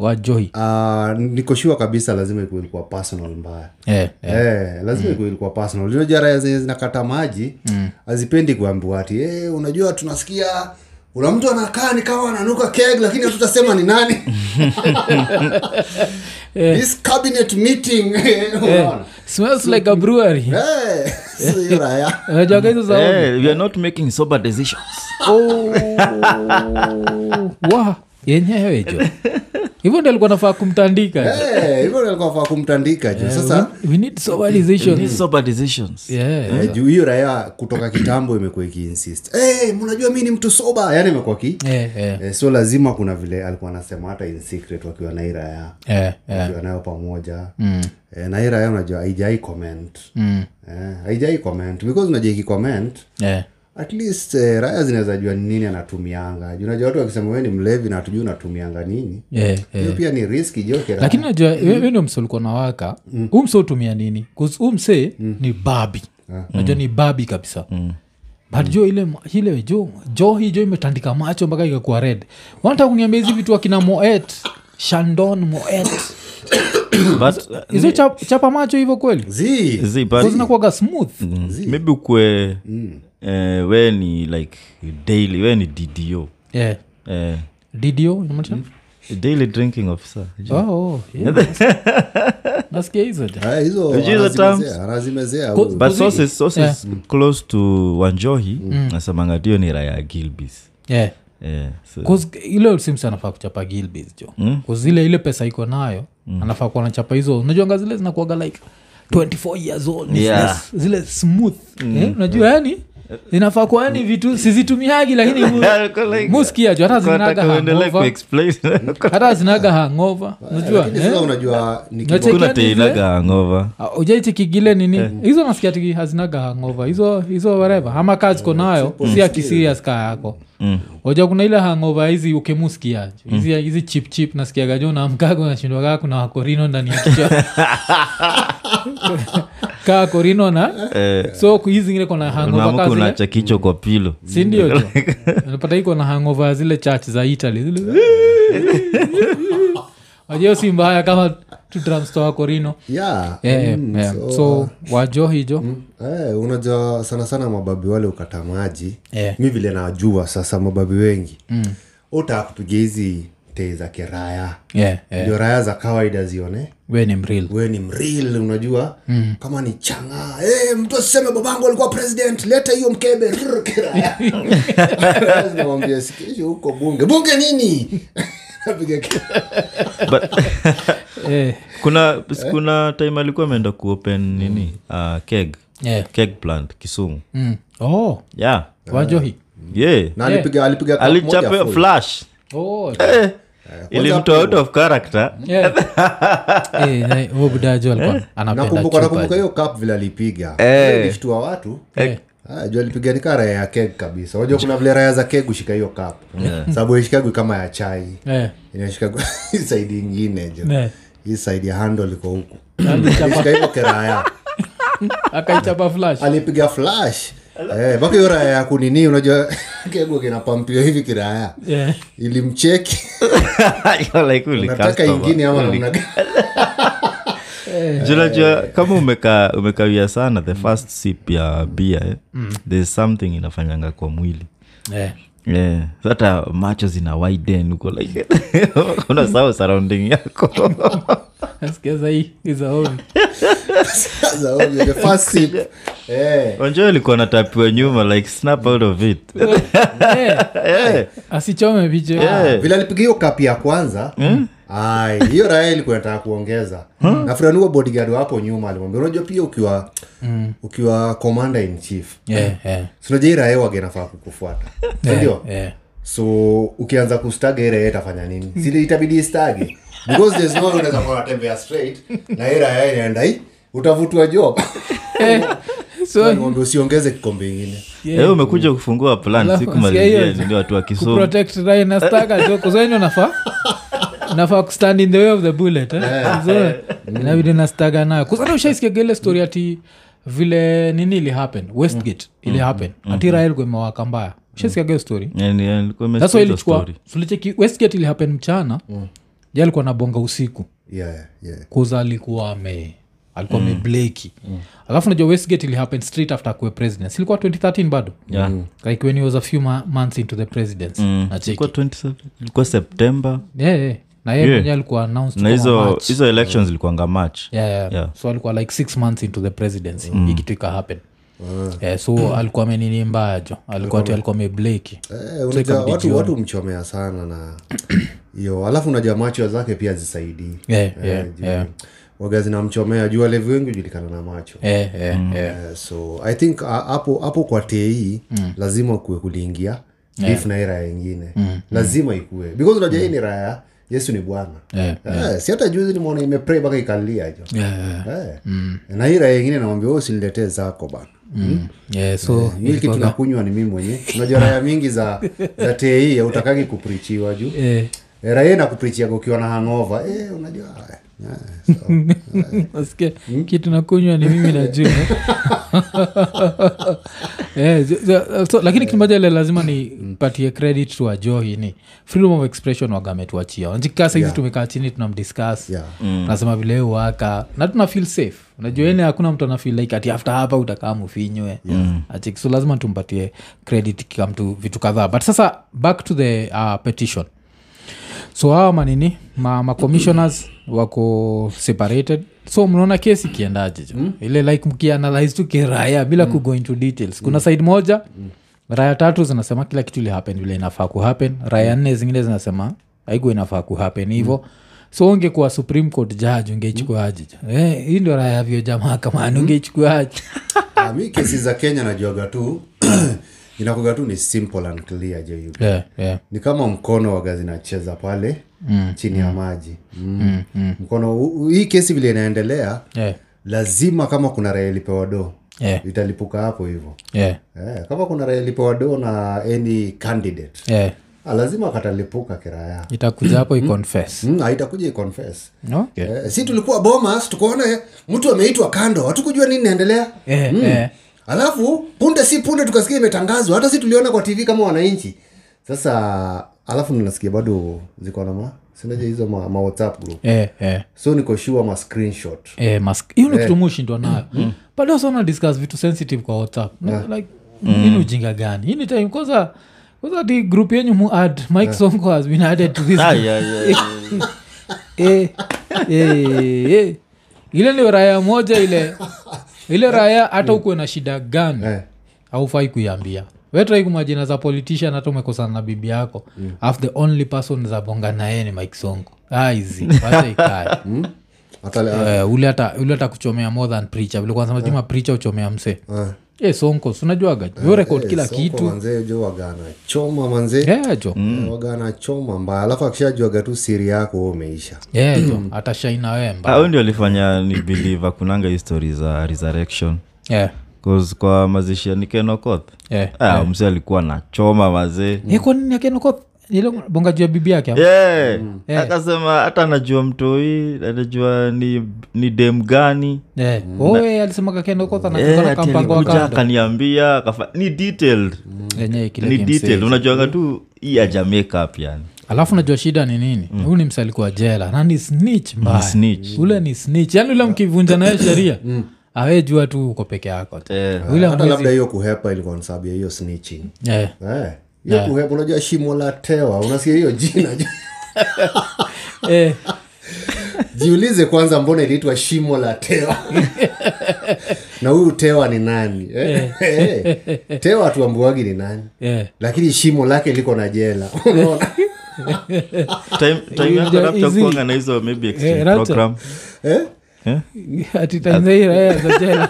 wajohi uh, nikoshua kabisa lazima ikuwa ilikuwa personal mbaya. Yeah, yeah. Eh, lazima ikuwa ilikuwa personal. Unajua raya zenye zinakata maji hazipendi kuambiwa ati hey, unajua tunasikia una mtu anakaa ni kama ananuka keg lakini hatutasema ni nani. This cabinet meeting. Unaona smells like a brewery. Unajuaga hizo za hey, we are not making sober decisions. Oh, wa yenyewe jo hivyo ndi alikuwa nafaa kumtandika. Eh, hivyo ndio alikuwa afaa kumtandika juu sasa we need soberization These sober decisions. Yeah. Eh, juu hiyo raya kutoka kitambo imekuwa ikiinsist. Hey, mnajua mi ni mtu soba yani imekuwa ki Yeah, yeah, eh, so lazima kuna vile alikuwa anasema hata in secret wakiwa na hii raya yeah, yeah. wakiwa nayo pamoja. Mm. eh, na hii raya unajua haijai comment. Mm. eh, haijai comment. Because unajua ikicomment Yeah. At least eh, raya zinaweza jua ni nini anatumianga. Unajua watu wakisema we ni mlevi na hatujui unatumianga nini. Yeah, yeah. pia ni riski joke lakini najua mm. ndio mse ulikuwa na waka mm. huu mse utumia nini? Huu mse ni babi. Najua ni babi kabisa. But jo ile ile jo johi jo imetandika macho mpaka ikakuwa red. Wanataka kuniambia hizi vitu akina moet shandon moet. But uh, hizo chap, chapa macho hivyo kweli? Zinakuaga smooth. Smooth maybe ukwe eh, we ni like daily we ni ddo yeah. uh, ddo inamaanisha daily drinking officer. Oh, oh, yeah. close to wanjohi nasemanga dio ni raya ya gilbis. Yeah. Yeah, so, ile sims anafaa kuchapa gilbis jo. Mm. ile ile pesa iko nayo mm. anafaa kuwa nachapa hizo. Unajuanga zile zinakuaga like 24 years old Yeah. zile, zile smooth. Eh, unajua yani zinafaa kuwa yani vitu sizitumiagi lakini mu- Like- muskia jo hata zinaga Nataka uendelee hangova hata zinaga hangova unajua Lakini sasa unajua ni Unacheki- kibo- kuna yani zile- teinaga hangova ujaichikigile nini? Hizo nasikia tiki hazinaga hangova hizo hizo wereva ama kaa ziko nayo si akiserias kaa yako. Oja kuna ile hangova hizi ukemuskia hizi hizi chip nashindwagaa kuna wakorino ndani ya kichwa kaa korino na so zingine kona unacha kichwa kwa pilo sindio unapata iko na hangova zile chach za italy. Zile wajeo si mbaya kama tutramstoa korino. Yeah, yeah, mm, yeah. so, so wajohijo eh, unajua sana sana mababi wale ukata maji. Yeah. mi vile najua sasa mababi wengi. Mm. utaka kupiga hizi te za kiraya. Yeah, yeah. ndio raya za kawaida zione we ni mril we ni mril unajua? Mm. kama ni changa. Hey, mtu asiseme babangu alikuwa president leta hiyo mkebe. Kiraya sikishi huko bunge. Bunge nini? But eh, kuna kuna time alikuwa ameenda kuopen nini? Uh, keg. Yeah. keg plant kisumu. Mm. oh, yeah. Wajohi. Yeah. Yeah. alipiga full. flash. Oh, ilimtoa out of character. Yeah. eh, budajo nakumbuka chupa nakumbuka hiyo cup vile alipiga. Eh. ilishtua watu. Eh, Ah, juu alipiga nika raya ya keg kabisa. Unajua kuna vile raya za keg ushika hiyo cup. Sababu ishikagwi kama ya chai. Eh, inashikagwi hii saidi ingine jo. Eh. hii saidi ya hando liko huku. Ishika keraya akaichapa flash. Alipiga flash Eh, mpaka hiyo raya ya kunini unajua kego kinapampio hivi kiraya Yeah. ilimcheki like, nataka ingine ama namna gani? Juu unajua kama umeka umekawia sana the first sip ya bia eh, there's something inafanyanga kwa mwili Yeah. Yeah. hata macho zina widen uko like unasahau surrounding yako. Eh, onjo ilikuwa natapiwa nyuma like snap out of it. Eh, asichome picha. Vile alipiga hiyo kapi ya kwanza ai hiyo raya ilikuwa nataka kuongeza. Na fulani huo bodyguard wapo nyuma alimwambia unajua pia ukiwa ukiwa commander in chief. Yeah, yeah, sinajua hii raya wage nafaa kukufuata. Sindio yeah. so ukianza kustaga ile itafanya nini? Itabidi istage because there's no way unaweza kuwa unatembea straight na ile raya inaenda hii utavutwa job. Usiongeze kikombe ingine yeah. Eh, umekuja kufungua plan siku hiyo- nini watu kuprotect na staga so nafaa kustand in the way of the bullet eh? so, inabidi nastaga nayo. Kusana ushaisikiaga ile story ati vile nini ili happen? Westgate ili happen. Ati rael kwemewaka mbaya. Ushaisikiaga hiyo story? Hizo ilichukua story. sulicheki westgate ili happen mchana ja alikuwa nabonga usiku. Yeah, yeah. kuza alikuwa ame alikuwa amebleki alafu najua westgate ili happen straight after akuwe president. Ilikuwa 2013 bado? Yeah. like when he was a few ma- months into the presidency. Mm. nacheki. Ilikuwa 27 ilikuwa september. Yeah, yeah. Na elecion ilikuanga mwenyewe alikuwa announced na kama hizo March. hizo elections march yeah, yeah. Yeah. so alikuwa like six months into the presidency mm. ikitu ika happen. Yeah, so alikuwa amenini mbaya jo? Alikuwa ti alikuwa amebleki. Eh, unajua watu watu mchomea sana na hiyo. Alafu unajua macho zake pia zisaidii yeah, yeah, yeah. waga zinamchomea. Juu walevi wengi hujulikana na macho. Yeah, yeah, yeah. Eh, so i think ah, hapo hapo kwa tei lazima kuwe kuliingia beef na hii raya ingine. Lazima ikue. Because unajua hii ni raya yesu ni bwana. Yeah, Eh, si hata juzi nimeona imepray mpaka ikalia jo Yeah, yeah. Eh. na hii raya ingine namwambia "Wewe usiniletee zako bana Mm. Yeah, so hii kitu nakunywa ni mimi mwenyewe. Unajua raya mingi za za tei utakagi kuprichiwa juu. Yeah. Eh, raya na kuprichiaga ukiwa na hangova e, unajua so, nasikia kitu nakunywa ni mimi najua Eh, zi- so, lakini kimoja ile lazima nipatie credit to ajohi ni freedom of expression wagametuachia njikaa saizi tumekaa chini tunamdiscuss. Yeah. nasema vile waka na tuna feel safe. Unajua ene hakuna mtu anafil like ati after hapa utakaa mufinywe yeah. so lazima tumpatie credit kamtu vitu kadhaa. But sasa back to the uh, petition. So hawa manini ma, ma commissioners wako separated. So mnaona kesi ikiendaje jo? Mm. ile like mkianalyze tu kiraya bila mm. kugo into details. Kuna side moja mm. raya tatu zinasema kila kitu ilihapen vile inafaa kuhapen raya nne zingine zinasema aigo inafaa kuhapen hivo. Mm so ungekuwa supreme court judge ungeichukuaji mm. eh, hii ndio raya vyo jamaa kamani ungeichukuaje? Ah, mi kesi za kenya najuaga tu inakuga tu ni simple and clear je yeah, yeah. ni kama mkono waga zinacheza pale mm, chini ya maji mm. Mm, mm. mkono u- hii kesi vile inaendelea Yeah, lazima kama kuna ilipewa do yeah, italipuka hapo hivo yeah, yeah. kama kuna ilipewa do na any candidate yeah. ah, lazima katalipuka kiraya itakuja hapo iconfess mm, haitakuja iconfess okay. eh, si tulikuwa bomas tukaona mtu ameitwa kando hatukujua nini naendelea Eh, eh. alafu punde si punde tukasikia imetangazwa hata si tuliona kwa tv kama wananchi sasa alafu ninasikia bado ziko na sinaja sinaje hizo ma, ma whatsapp group. Eh, eh. so niko sure ma screenshot. Eh, mask hiyo ni kitu mushindwa nayo. But also na discuss vitu sensitive kwa whatsapp. No, like mm. ni ujinga gani? Hii ni time kwanza kwanza ti group yenyu mu add mike sonko has been added to this Ah, yeah, yeah, yeah. eh, eh, eh. ile ni raya moja ile. Ile raya hata ukuwe na shida gani? Eh. haufai kuiambia wetrai kumajina za politician hata umekosana na bibi yako. Mm. af the only person zabonga naye ni mike songo aizi ikae. Hata Eh, ule hata kuchomea more than preacher. Vile kwanza lazima preacher uchomea msee. Eh. e sonko sunajuaga yo record kila kitu. manzee jo wagana choma yeah, jo. Eh, mbaya. Alafu akishajuaga tu siri yako umeisha. Yeah, jo. Atashaina wemba au ndio alifanya ni believe kunanga histori za resurrection. Yeah. 'Cause kwa mazishi ya nikenokoth yeah. ah, mse alikuwa na choma mazee. Eh, kwa nini akenoko bonga juu ya bibi yake yeah. yeah. Yeah. akasema hata anajua mtoi anajua ni, ni dem gani. Eh. Eh, kakenda kotha na Eh, akaniambia ni detailed. Ni detailed. unajuanga tu hii ya jamaica yani. Alafu najua shida ni nini? Huyu ni msalikuwa jela na ni snitch mbaya. Ule ni snitch. Yaani ule mkivunja naye sheria awejua tu uko peke yako tu. eh, hata labda hiyo kuhepa ilikuwa ni sababu ya hiyo snitching. Eh. Eh, hiyo kuhepa unajua shimo la tewa unasikia hiyo jina? Eh. jiulize kwanza mbona iliitwa shimo la tewa. Na huyu tewa ni nani? Eh? Tewa tuambuagi ni nani? Eh. lakini shimo lake liko na jela. Unaona? Time, time yako labda kuanga na hizo maybe exchange program. Eh? Eh? ati tanza iraya za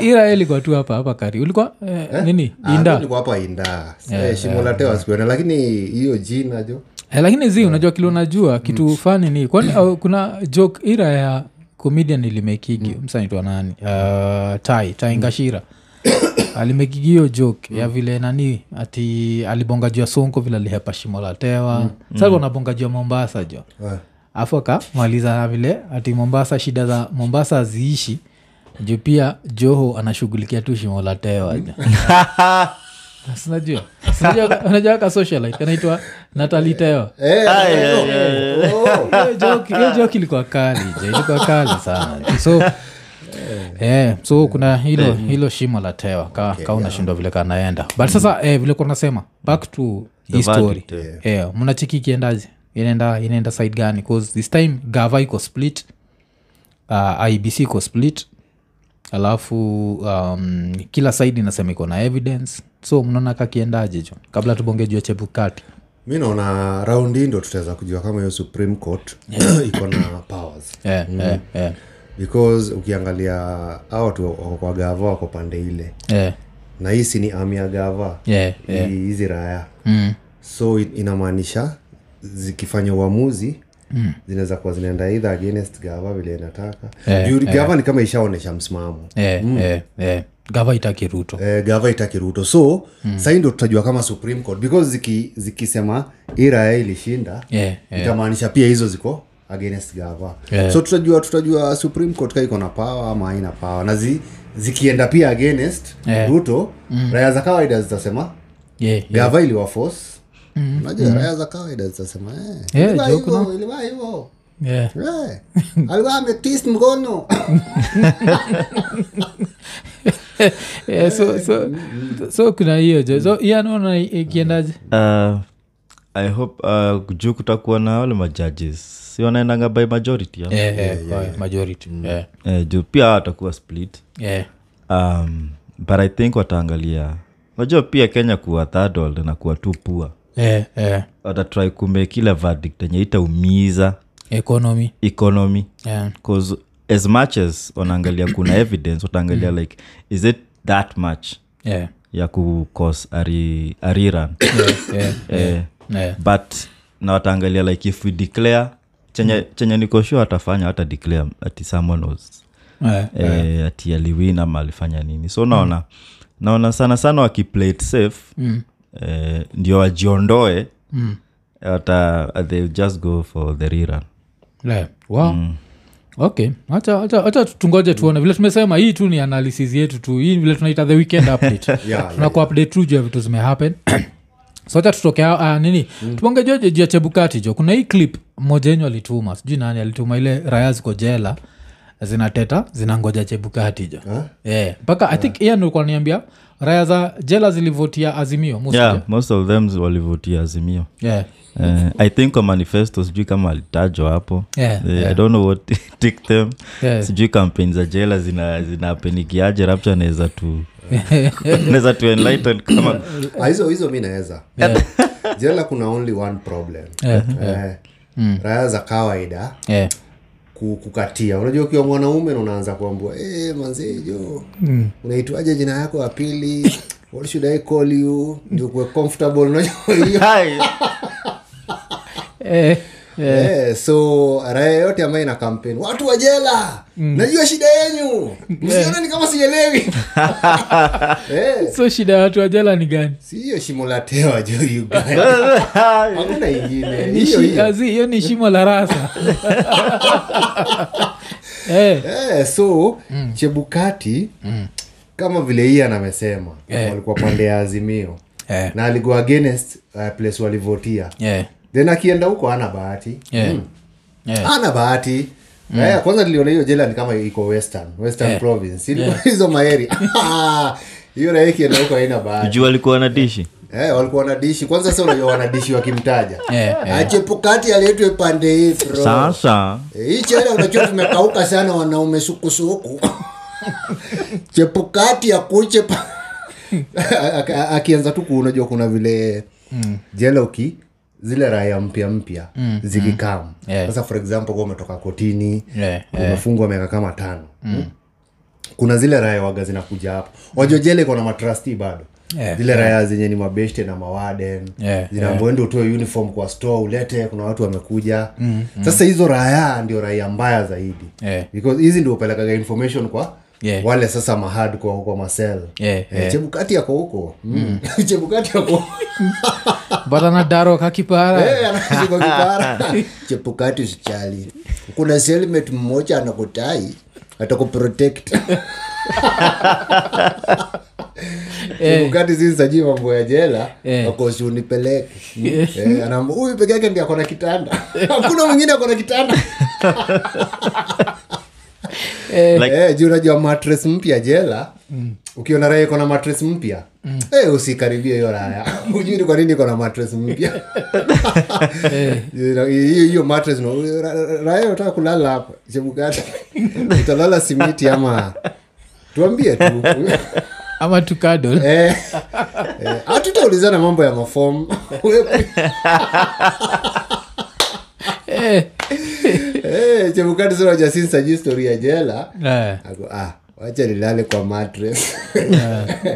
ira ilikuwa tu hapa hapa kari ulikuwa eh, nini? Ah, hapa inda. Eh, shimo la sikuona lakini hiyo jina jo eh, lakini zi unajua kile unajua kitu fani ni kwani kuna joke ira ya comedian ilimekigi mm. msanaitwa nani? Uh, tai taingashira alimekigi hiyo joke ya vile nani ati alibonga juu ya sonko vile alihepa shimo la tewa. Mm. sasa anabonga juu ya mombasa jo. Eh. Afu akamaliza na vile ati mombasa shida za mombasa haziishi. Juu pia joho anashughulikia tu shimo la tewa sinajua unajua? Ka socialite kanaitwa natali tewa Eh, Ay, eh, ay, ay, hiyo joke- hiyo joke ilikuwa kali ilikuwa kali sana. So Yeah, so kuna hilo hilo shimo la tewa ka, ka unashindwa vile kanaenda but sasa eh, vile kunasema back to The yeah. story eh. eh, mnachiki ikiendaje inaenda inaenda side gani? Bcause this time gava iko split uh, ibc iko split. Alafu um, kila side inasema iko na evidence. So mnaona kakiendaje jo kabla tubonge juu ya chebukati. Mi naona raundi ndo tutaweza kujua kama hiyo supreme court iko na powers. Yeah, mm. yeah, yeah. because ukiangalia watu wako kwa gava wako pande ile. Yeah. na hisi si ni ami ya gava. Yeah. hizi raya mm, so inamaanisha zikifanya uamuzi mm. zinaweza kuwa zinaenda either against gava vile inataka Eh, Juu gava ni kama ishaonyesha msimamo eh, eh, eh. gava itaki ruto eh, gava itaki ruto so mm. sahii ndo tutajua kama supreme court because ziki, zikisema hii raya ilishinda Eh, eh. itamaanisha pia hizo ziko against gava Yeah. so tutajua tutajua supreme court ka iko na power ama haina power na zi, zikienda pia against Yeah. ruto mm. raya za kawaida zitasema yeah, yeah. gava iliwafos mm. unajua raya za kawaida zitasema eh, Yeah, jo, hivyo, kuna- Yeah. Eh, alikuwa mkono. Yeah, so, so, so kuna hiyo jo so ianaona ikiendaje? Uh, i hope uh, juu kutakuwa na wale majudges. Si wanaendanga by majority yeah, yeah, yeah, yeah, yeah. majority Eh, eh, juu pia watakuwa split. Yeah. um, but i think wataangalia. Najua pia kenya kuwa third world na kuwa tu pua eh, eh. watatry kumake ile verdict enye itaumiza economy economy yeah. as much as wanaangalia kuna evidence wataangalia like is it that much Yeah. ya kucause ari, ariran Yeah. eh, Yeah. but na wataangalia like if we declare chenye, chenye nikoshua atafanya hata declare ati someone was Eh, yeah. ati aliwin ama alifanya nini so naona naona sana sana wakiplay it safe Mm. Eh, ndio wajiondoe Mm. wata they just go for the rerun. Yeah. Wow. okay. Hacha hacha- hacha tungoje tuone. Vile tumesema hii tu ni analysis yetu tu. Hii vile tunaita the weekend update. Yeah. tunaku update tu juu ya vitu zimehappen so hacha tutokea uh, nini? Mm. tupongejo juu ya chebukati jo? Kuna hii clip mmoja wenyu alituma. Sijui nani alituma ile raya ziko jela zinateta zinangoja chebukati jo. Eh, mpaka i think ian ulikuwa niambia raya za jela zilivotia azimio most yeah most of them walivotia azimio. Yeah. uh, i think kwa manifesto sijui kama alitajwa hapo. Yeah, yeah. i don't know what tick them. Yeah. sijui kampeni za jela zina zinapenikiaje rapcha naweza tu naweza tu enlighten kama Ah, hizo hizo mi naweza. Jela kuna only one problem. Yeah, eh, raya za kawaida. Yeah. Ku- kukatia. Unajua ukiwa mwanaume na unaanza kuambua hey, manzejo mm. unaitwaje jina yako ya pili? What should i call you? Ndio kuwe comfortable unajua hiyo. Hai. Eh, yeah, so raya yote ambayo ina kampeni watu wa jela. Najua shida yenyu msione ni kama sielewi. Yeah. so shida ya watu wajela ni gani? Si hiyo shimo la tewa jo uganda hakuna ingine. Ni hiyo ni shimo la rasa. Eh, yeah, so chebukati kama vile hii anamesema yeah. walikuwa pande ya azimio. Yeah. na alikuwa against uh, place walivotia eh, then akienda huko ana bahati. Yeah. Mm. yeah. ana bahati. Eh, kwanza niliona hiyo jela ni kama iko western western Yeah. province. Ilikuwa hizo maeri hiyo raia ikienda huko haina bahati. Walikuwa na dishi? Eh, walikuwa wanadishi kwanza sasa unajua wanadishi wakimtaja. Yeah, yeah. achepukati aletwe pande hii bro. Sasa. Eh, hii chela unajua tumekauka sana wanaume sukusuku. Chepukati akuche pa akianza tu kuunajua kuna vile jela uki zile raya mpya mpya zikikam Yeah. sasa for example kwa umetoka kotini Yeah, umefungwa miaka kama tano. Kuna zile raya waga zinakuja hapo wajojele kona matrasti bado. Yeah, zile raya zenye ni mabeshte na mawaden. Yeah, zinaambiwa utoe uniform kwa store ulete kuna watu wamekuja. Sasa hizo raya ndio raya mbaya zaidi. Yeah. because hizi ndio upelekaga information kwa Yeah. wale sasa mahad kwa kwa masel Yeah, Eh, yeah. chebukati ako huko. Mm. chebukati ako bata na daro kakipara Eh, kipara. chepukati usichali. Kuna selmet mmoja anakutai atakuprotect. Mambo ya jela Eh. akosi unipeleke. Eh, huyu peke yake ndi akona kitanda. Hakuna mwingine akona kitanda Eh, Like- eh, juu unajua matres mpya jela ukiona raha iko na matres mpya eh, usikaribie hiyo raya ujui kwa nini iko na matres mpya. Hiyo hiyo matres no, raya utaka kulala hapa chebukati utalala simiti ama? Tuambie tu. Ama tukadol Eh, eh, mambo ya mafom eh, eh, chebukati sinajasinsaji histori ya jela yeah. Ako, ah, wacha nilale kwa matres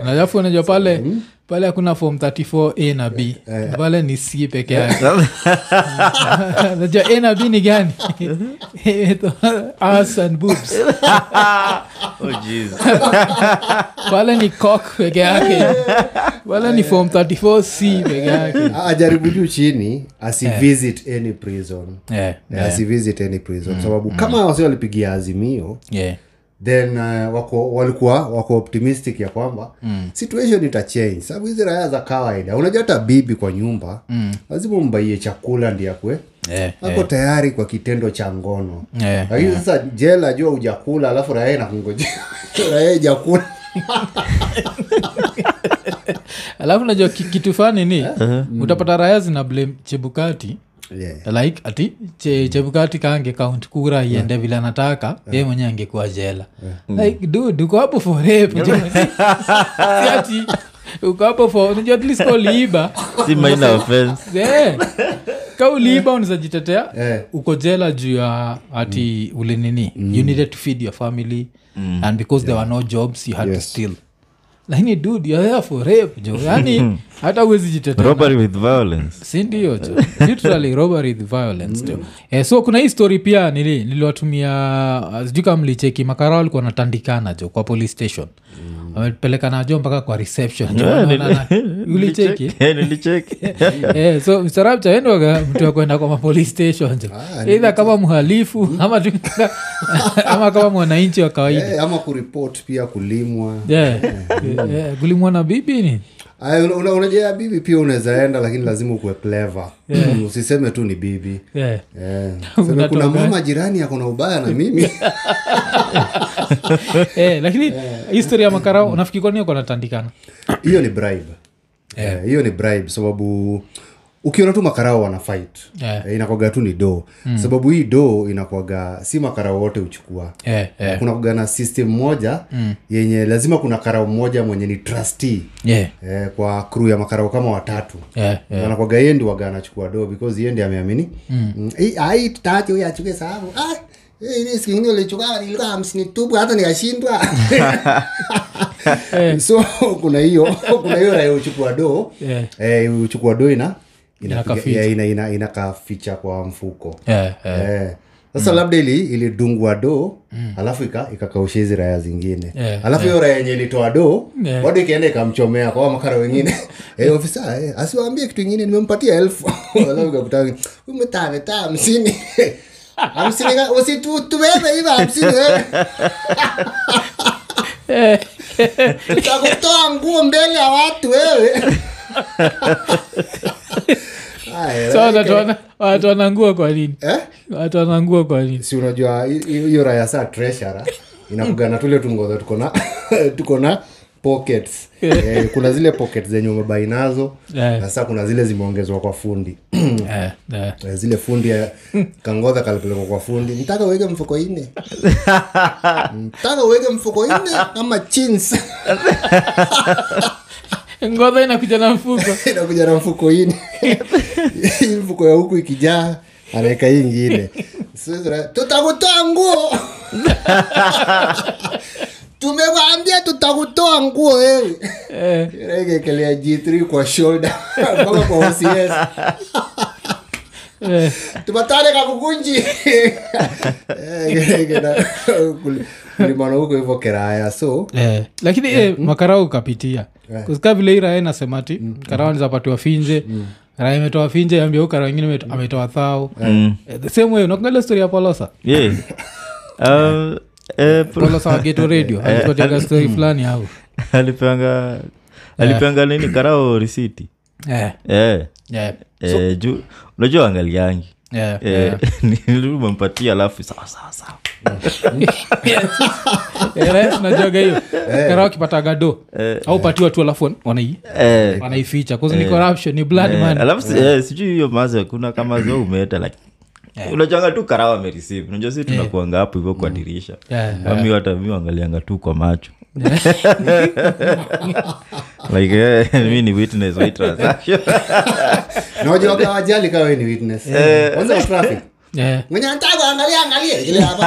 Na alafu unajua pale pale hakuna form 34 a na b. Pale ni c peke yake. Najua a na b ni gani? As and boobs. Oh, pale ni cock peke yake. Pale ni form 34 c peke yake. Ajaribu juu chini asivisit any prison. Yeah, asivisit any prison. Sababu kama wasi walipigia azimio yeah. Then uh, wako walikuwa wako optimistic ya kwamba situation itachange sababu hizi raya za kawaida unajua hata bibi kwa nyumba lazima umbaie chakula ndi akwe Yeah, ako tayari kwa kitendo cha ngono. Yeah, lakini sasa jela jua ujakula alafu raya inakungojea. Raya ijakula. Alafu najua ki- kitu fani ni utapata raya zina blame chebukati yeah. like ati che, chebukati kange kaunti kura iende vile anataka ye mwenye angekuwa jela. Like dude uko hapo for rape jo. Si- si ati uko hapo si minor offense. Ka uliiba unazajitetea Eh. uko jela juu ya ati ulinini mm. you needed to feed your family and because there were no jobs you had to steal lakini dud you're for rape jo. Yani hata uwezi jitetesindio robbery with violence. Sindio jo? Literally robbery with violence jo. Eh, so kuna hii story pia nili niliwatumia uh, sijui kama mlicheki makara walikuwa natandikana jo kwa police station wamepelekana najo mpaka kwa reception. Jo Yeah, Wanaonana. nili- ulicheki Eh, nilicheki Eh, so msarabcha mtu akwenda kwa mapolice station eidha kama mhalifu ama, ama kama mwananchi wa kawaida Eh, ama kuripot pia kulimwa yeah. yeah. kulimwana bibi ni. Aya, una- una- bibi pia unawezaenda lakini lazima ukuwe clever usiseme tu ni bibi yeah. Yeah. kuna mama jirani akona ubaya na mimi eh, lakini historia ya makarao mm. nafikiri kwani uko natandikana hiyo ni bribe Eh, hiyo ni bribe sababu ukiona tu makarao wana fight Yeah. eh, inakwaga tu ni do sababu hii doo inakwaga si makarao wote huchukua yeah, yeah. kuna kuga na system moja yenye lazima kuna karao mmoja mwenye ni trustee yeah. eh, kwa kru ya makarao kama watatu yeah. yeah. anakwaga yendi waga anachukua doo because yendi ameamini mm. mm. ai achukue sababu ah eh, ile siku ingine hamsini tupu hata nikashindwa so kuna hiyo kuna hiyo raia uchukua do Yeah. eh, uchukua do ina Inakaficha. ina, ina, ina, ina kwa mfuko. Yeah, yeah. Eh. sasa labda ili ilidungwa do alafu ika- ikakausha hizi raya zingine. Yeah, alafu hiyo raya yenye ilitoa do Yeah. bado ikaenda ikamchomea kwa makara wengine. Eh, ofisa eh, asiwaambie kitu ingine nimempatia elfu. Alafu ikakutana umetaveta hamsini hamsini ka- usitubebe hivo hamsini wewe takutoa nguo mbele ya watu wewe. Like, watu wanangua kwa nini? Eh? watu wanangua kwa nini? Si unajua hi- hi- hiyo raya saa treasure inakugana tule tungoza tuko na tuko na pockets. Eh, kuna zile pockets zenye umebai nazo yeah. na sasa kuna zile zimeongezwa kwa fundi. Yeah, eh. Eh, zile fundi ya kangodha kalipelekwa kwa fundi. Ntaka uweke mfuko ine ntaka uweke mfuko ine ama chins? Ngodha inakuja na mfuko. Inakuja na mfuko ine hii mfuko ya huku ikijaa anaweka hii ingine. Tutakutoa nguo tumekwambia tutakutoa nguo wewe. Eh, regekelea g3 kwa shoulder. Mpaka kwa ocs tumatane kakukunji kulimana huko hivyo keraya so. Eh, lakini eh, makarao ukapitia kusika vile hii raya inasema ti karao nizapatiwa finje. Raya imetoa finje ambia ukara wengine ametoa thao. Mm. Eh, the same way unakungalia story ya polosa yeah. uh, eh, pro- polosa wa geto radio? Alipatiaga story fulani au? alipeanga alipeanga nini? Karao risiti. Eh, eh. eh, Eh, juu unajua angaliangi eh, Eh, nilimempatia alafu sawa sawa sawa. Eh, raya tunajuaga hiyo? Karao akipataga do. Au patiwa tu alafu Eh, wanaificha. Ni corruption ni blood eh, man. Alafu eh, sijui hiyo maze kuna kama zo umeeta like unajanga tu karawa amerisive unajua si tunakuanga hapo hivyo kwa dirisha. Yeah, ami hata mi angalianga tu kwa macho. Like eh, mi ni witness wa hii transaction. Nawajuaga kawe ni witness. Kwanza wa traffic. Eh, mwenye anataka angalia angalie kile hapa.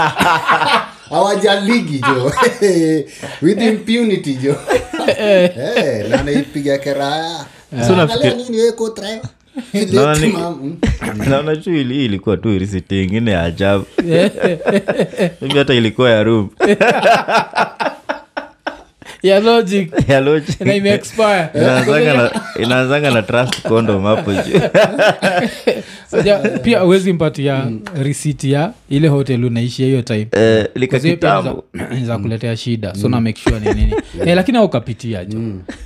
Hawajaligi jo with impunity jo Eh, na keraya So nafikiri- Naona tu ili hii ilikuwa tu risiti ingine ya ajabu. Hata ilikuwa ya room ya logic ya logic. na imeexpire Inaanzanga na- inaanzanga na trust condom hapo pia awezi mpatia risiti ya ile hotel unaishia hiyo time. Eh, za- za kuletea shida. So na make sure ni nini? Eh, lakini aukapitia jo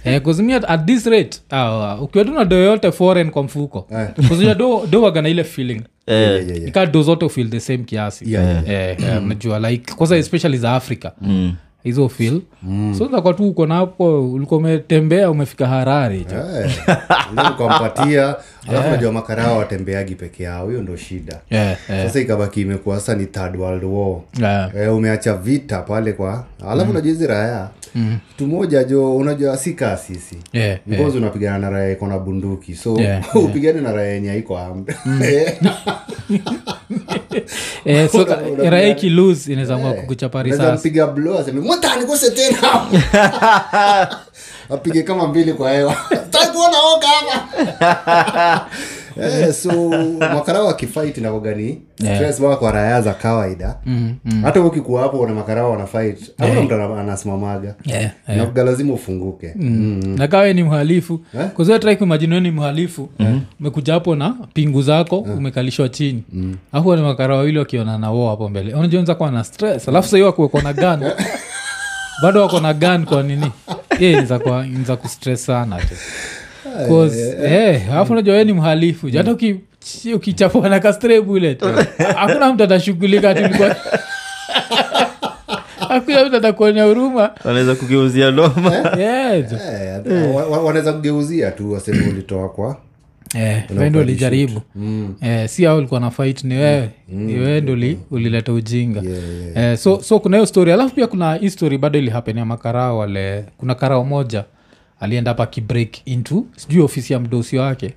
eh, kuzimia at this rate ah, ukiwa tuna do yote foreign kwa mfuko. Kuzia do, do wagana ile feeling. Eh, ika do zote feel the same kiasi. Yeah, yeah. Eh, eh, unajua like kwanza especially za africa. Mm. Hizo feel. So zakwa tu uko napo ulikuwa umetembea umefika harari jo ukampatia alafu najua makarao watembeagi peke yao hiyo ndo shida. Yeah, yeah, sasa ikabaki imekuwa sasa ni third world war. Yeah. e, umeacha vita pale kwa alafu unajua hizi raya kitu moja jo unajua si kaa sisi Yeah, because unapigana na raya iko na bunduki so Yeah, upigane na raya yenye haiko amd Eh, so kukuchapa risasi blo aseme mwataniguse tena. Apige kama mbili kwa hewa. Takuona oka hapa Eh, so makarao wakifight nakogani yeah. kwa raya za kawaida. Hata ukikuwa hapo na makarao wanafight hakuna mtu anasimamaga. Yeah, nakuga lazima ufunguke. Na kawe ni mhalifu. Eh? trai ni mhalifu umekuja hapo na pingu zako umekalishwa chini. Afu ni makarao wawili wakiona na wo hapo mbele. Unajonza kuwa na stress. Alafu sahii wakuwekwa na gan bado wako na gan kwa nini? Ye kustress sana tu. eh, alafu unajua we ni mhalifu. Hata ukichafua na kastre bullet hakuna mtu atashughulika tulikuwa hakuna mtu atakuonya huruma. Wanaweza kugeuzia noma. Yes. Eh, wa- wanaweza kugeuzia tu waseme ulitoa kwa Eh, wewe ndo ulijaribu. eh, si a ulikuwa na fight ni wewe. Ni wewe ndo ulileta ujinga. Eh, so, so kuna hiyo story. Alafu pia kuna hii story bado ilihapenia makarao wale kuna karao moja alienda hapa akibreak into sijui ofisi ya mdosi wake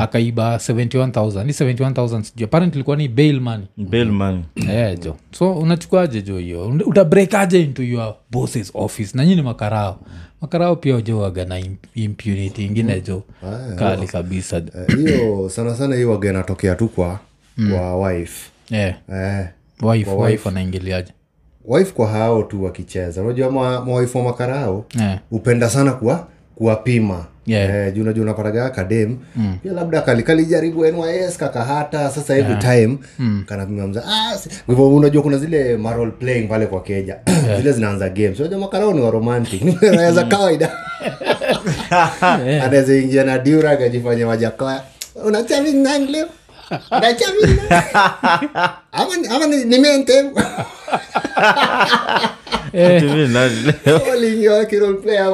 akaiba 71000 ni 71000 sijui. Apparent ilikuwa ni bail money. Bellman. Eh, jo so unachukuaje jo hiyo? Utabreak aje into your bosses office? Na nyini makarao. Makarao pia jo waga na impunity ingine jo kali kabisa. Eh, hiyo sana sana hiyo waga inatokea tu kwa kwa wife. Yeah. eh, wife, Kwa wife anaingiliaje? Wife kwa hao tu wakicheza. Unajua mawaifu wa makarao yeah. upenda sana kuwa kuwapima. Yeah. eh, juu unajua kadem. Mm. pia labda kali kalijaribu nys kakahata sasa every time mm. kanapima mza ah, hivyo unajua kuna zile marol playing pale kwa keja zile zinaanza games. Unajua makarao ni waromantic za kawaida. Anaweza ingia na dura akajifanya wajakoya unachamini nani leo? Unachamini nani? ama ni- nani leo?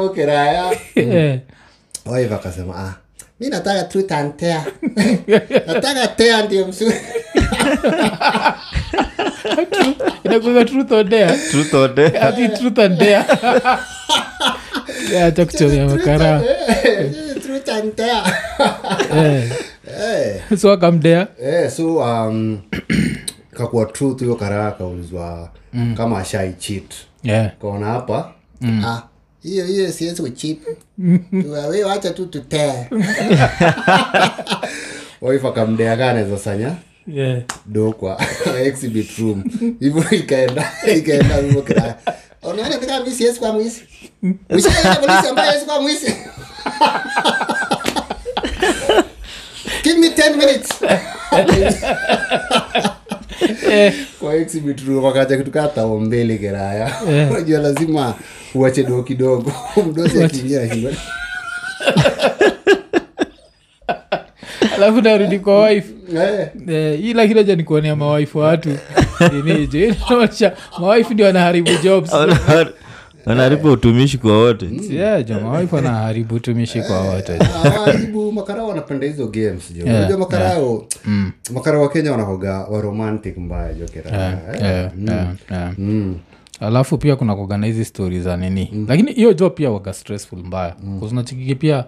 kiraya. Eh, akasema ah, mi nataka truth and nataka tea ndio mzuri. Inakuanga truth or dare. Truth or dare? ati truth and dare. Acha kuchomea makara. truth and dare. Eh, Eh, so akamdea eh, so um, kakuwa truth hiyo karaa kaulizwa kama ashai cheat yeah. kaona hapa ah, hiyo hiyo siwezi kuchip we wacha tu tutee wife akamdea kaa sanya Yeah. do kwa exhibit room. Hivyo ikaenda ikaenda hivyo kiraya unaona kama mimi siwezi kwa mwisi ushaenda polisi ambaye hawezi kwa mwisi give me 10 minutes kwa exhibit room kitu kaa tao mbele geraya. Unajua lazima uache do kidogo. Mdosi akiingia ashinda alafu narudi kwa wife. Eh. Eh, hii lakini aja nikuonea mawaifu wa watu. Ineje. Inaonyesha mawaifu ndio wanaharibu jobs wanaharibu utumishi kwa wote. Yeah, jo utumishi kwa wote. Awaribu makarao wanapenda hizo games jo. Unajua makarao makarao wa kenya wanakoga wa romantic mbaya jo kiraya eh. Yeah, yeah, yeah. alafu pia kuna kuagana hizi stori za nini? Lakini hiyo jo pia waga stressful mbaya. Mm. kuzinachikiki pia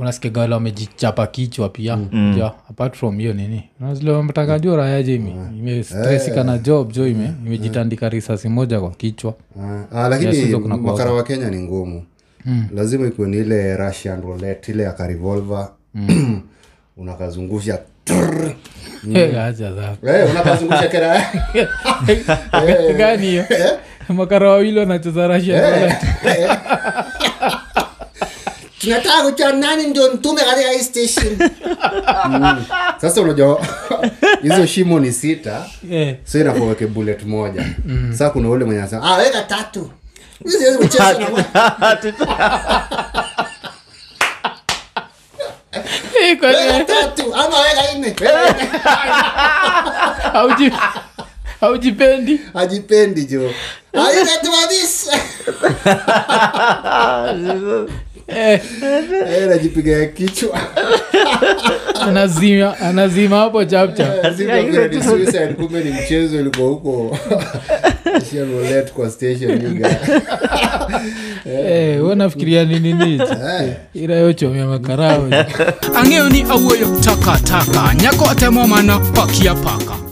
unasikiaga wale wamejichapa kichwa pia. Ja, apart from hiyo nini? Unazile wametaka jo raya je ime imestresika na job jo ime imejitandika risasi moja kwa kichwa. Ah, ah, lakini makara wa kenya ni ngumu. Lazima ikuwe ni ile russian roulette ile ya karevolver unakazungusha trrr. Eh. Eh, unakazungusha kera. Gani hiyo? Makara wawili wanacheza rashia tunataka kujua nani ndio mtume katika hii station? Mm. sasa unajua hizo shimo ni sita so inakuweke bullet moja. Saa kuna ule mwenye anasema ah, weka tatu. Siwezi kucheza. Weka tatu ama weka nne. Haujipendi? Hajipendi jo Eh, Eh, najipiga kichwa. Anazima anazima hapo chapchap ni suicide, kumbe ni mchezo ilikuwa huko. Russian roulette kwa station you guys. Eh, nafikiria nini nichi Eh. irayochomya makarao ang'eyo ni awuoyo takataka nyako atemo mana pakia paka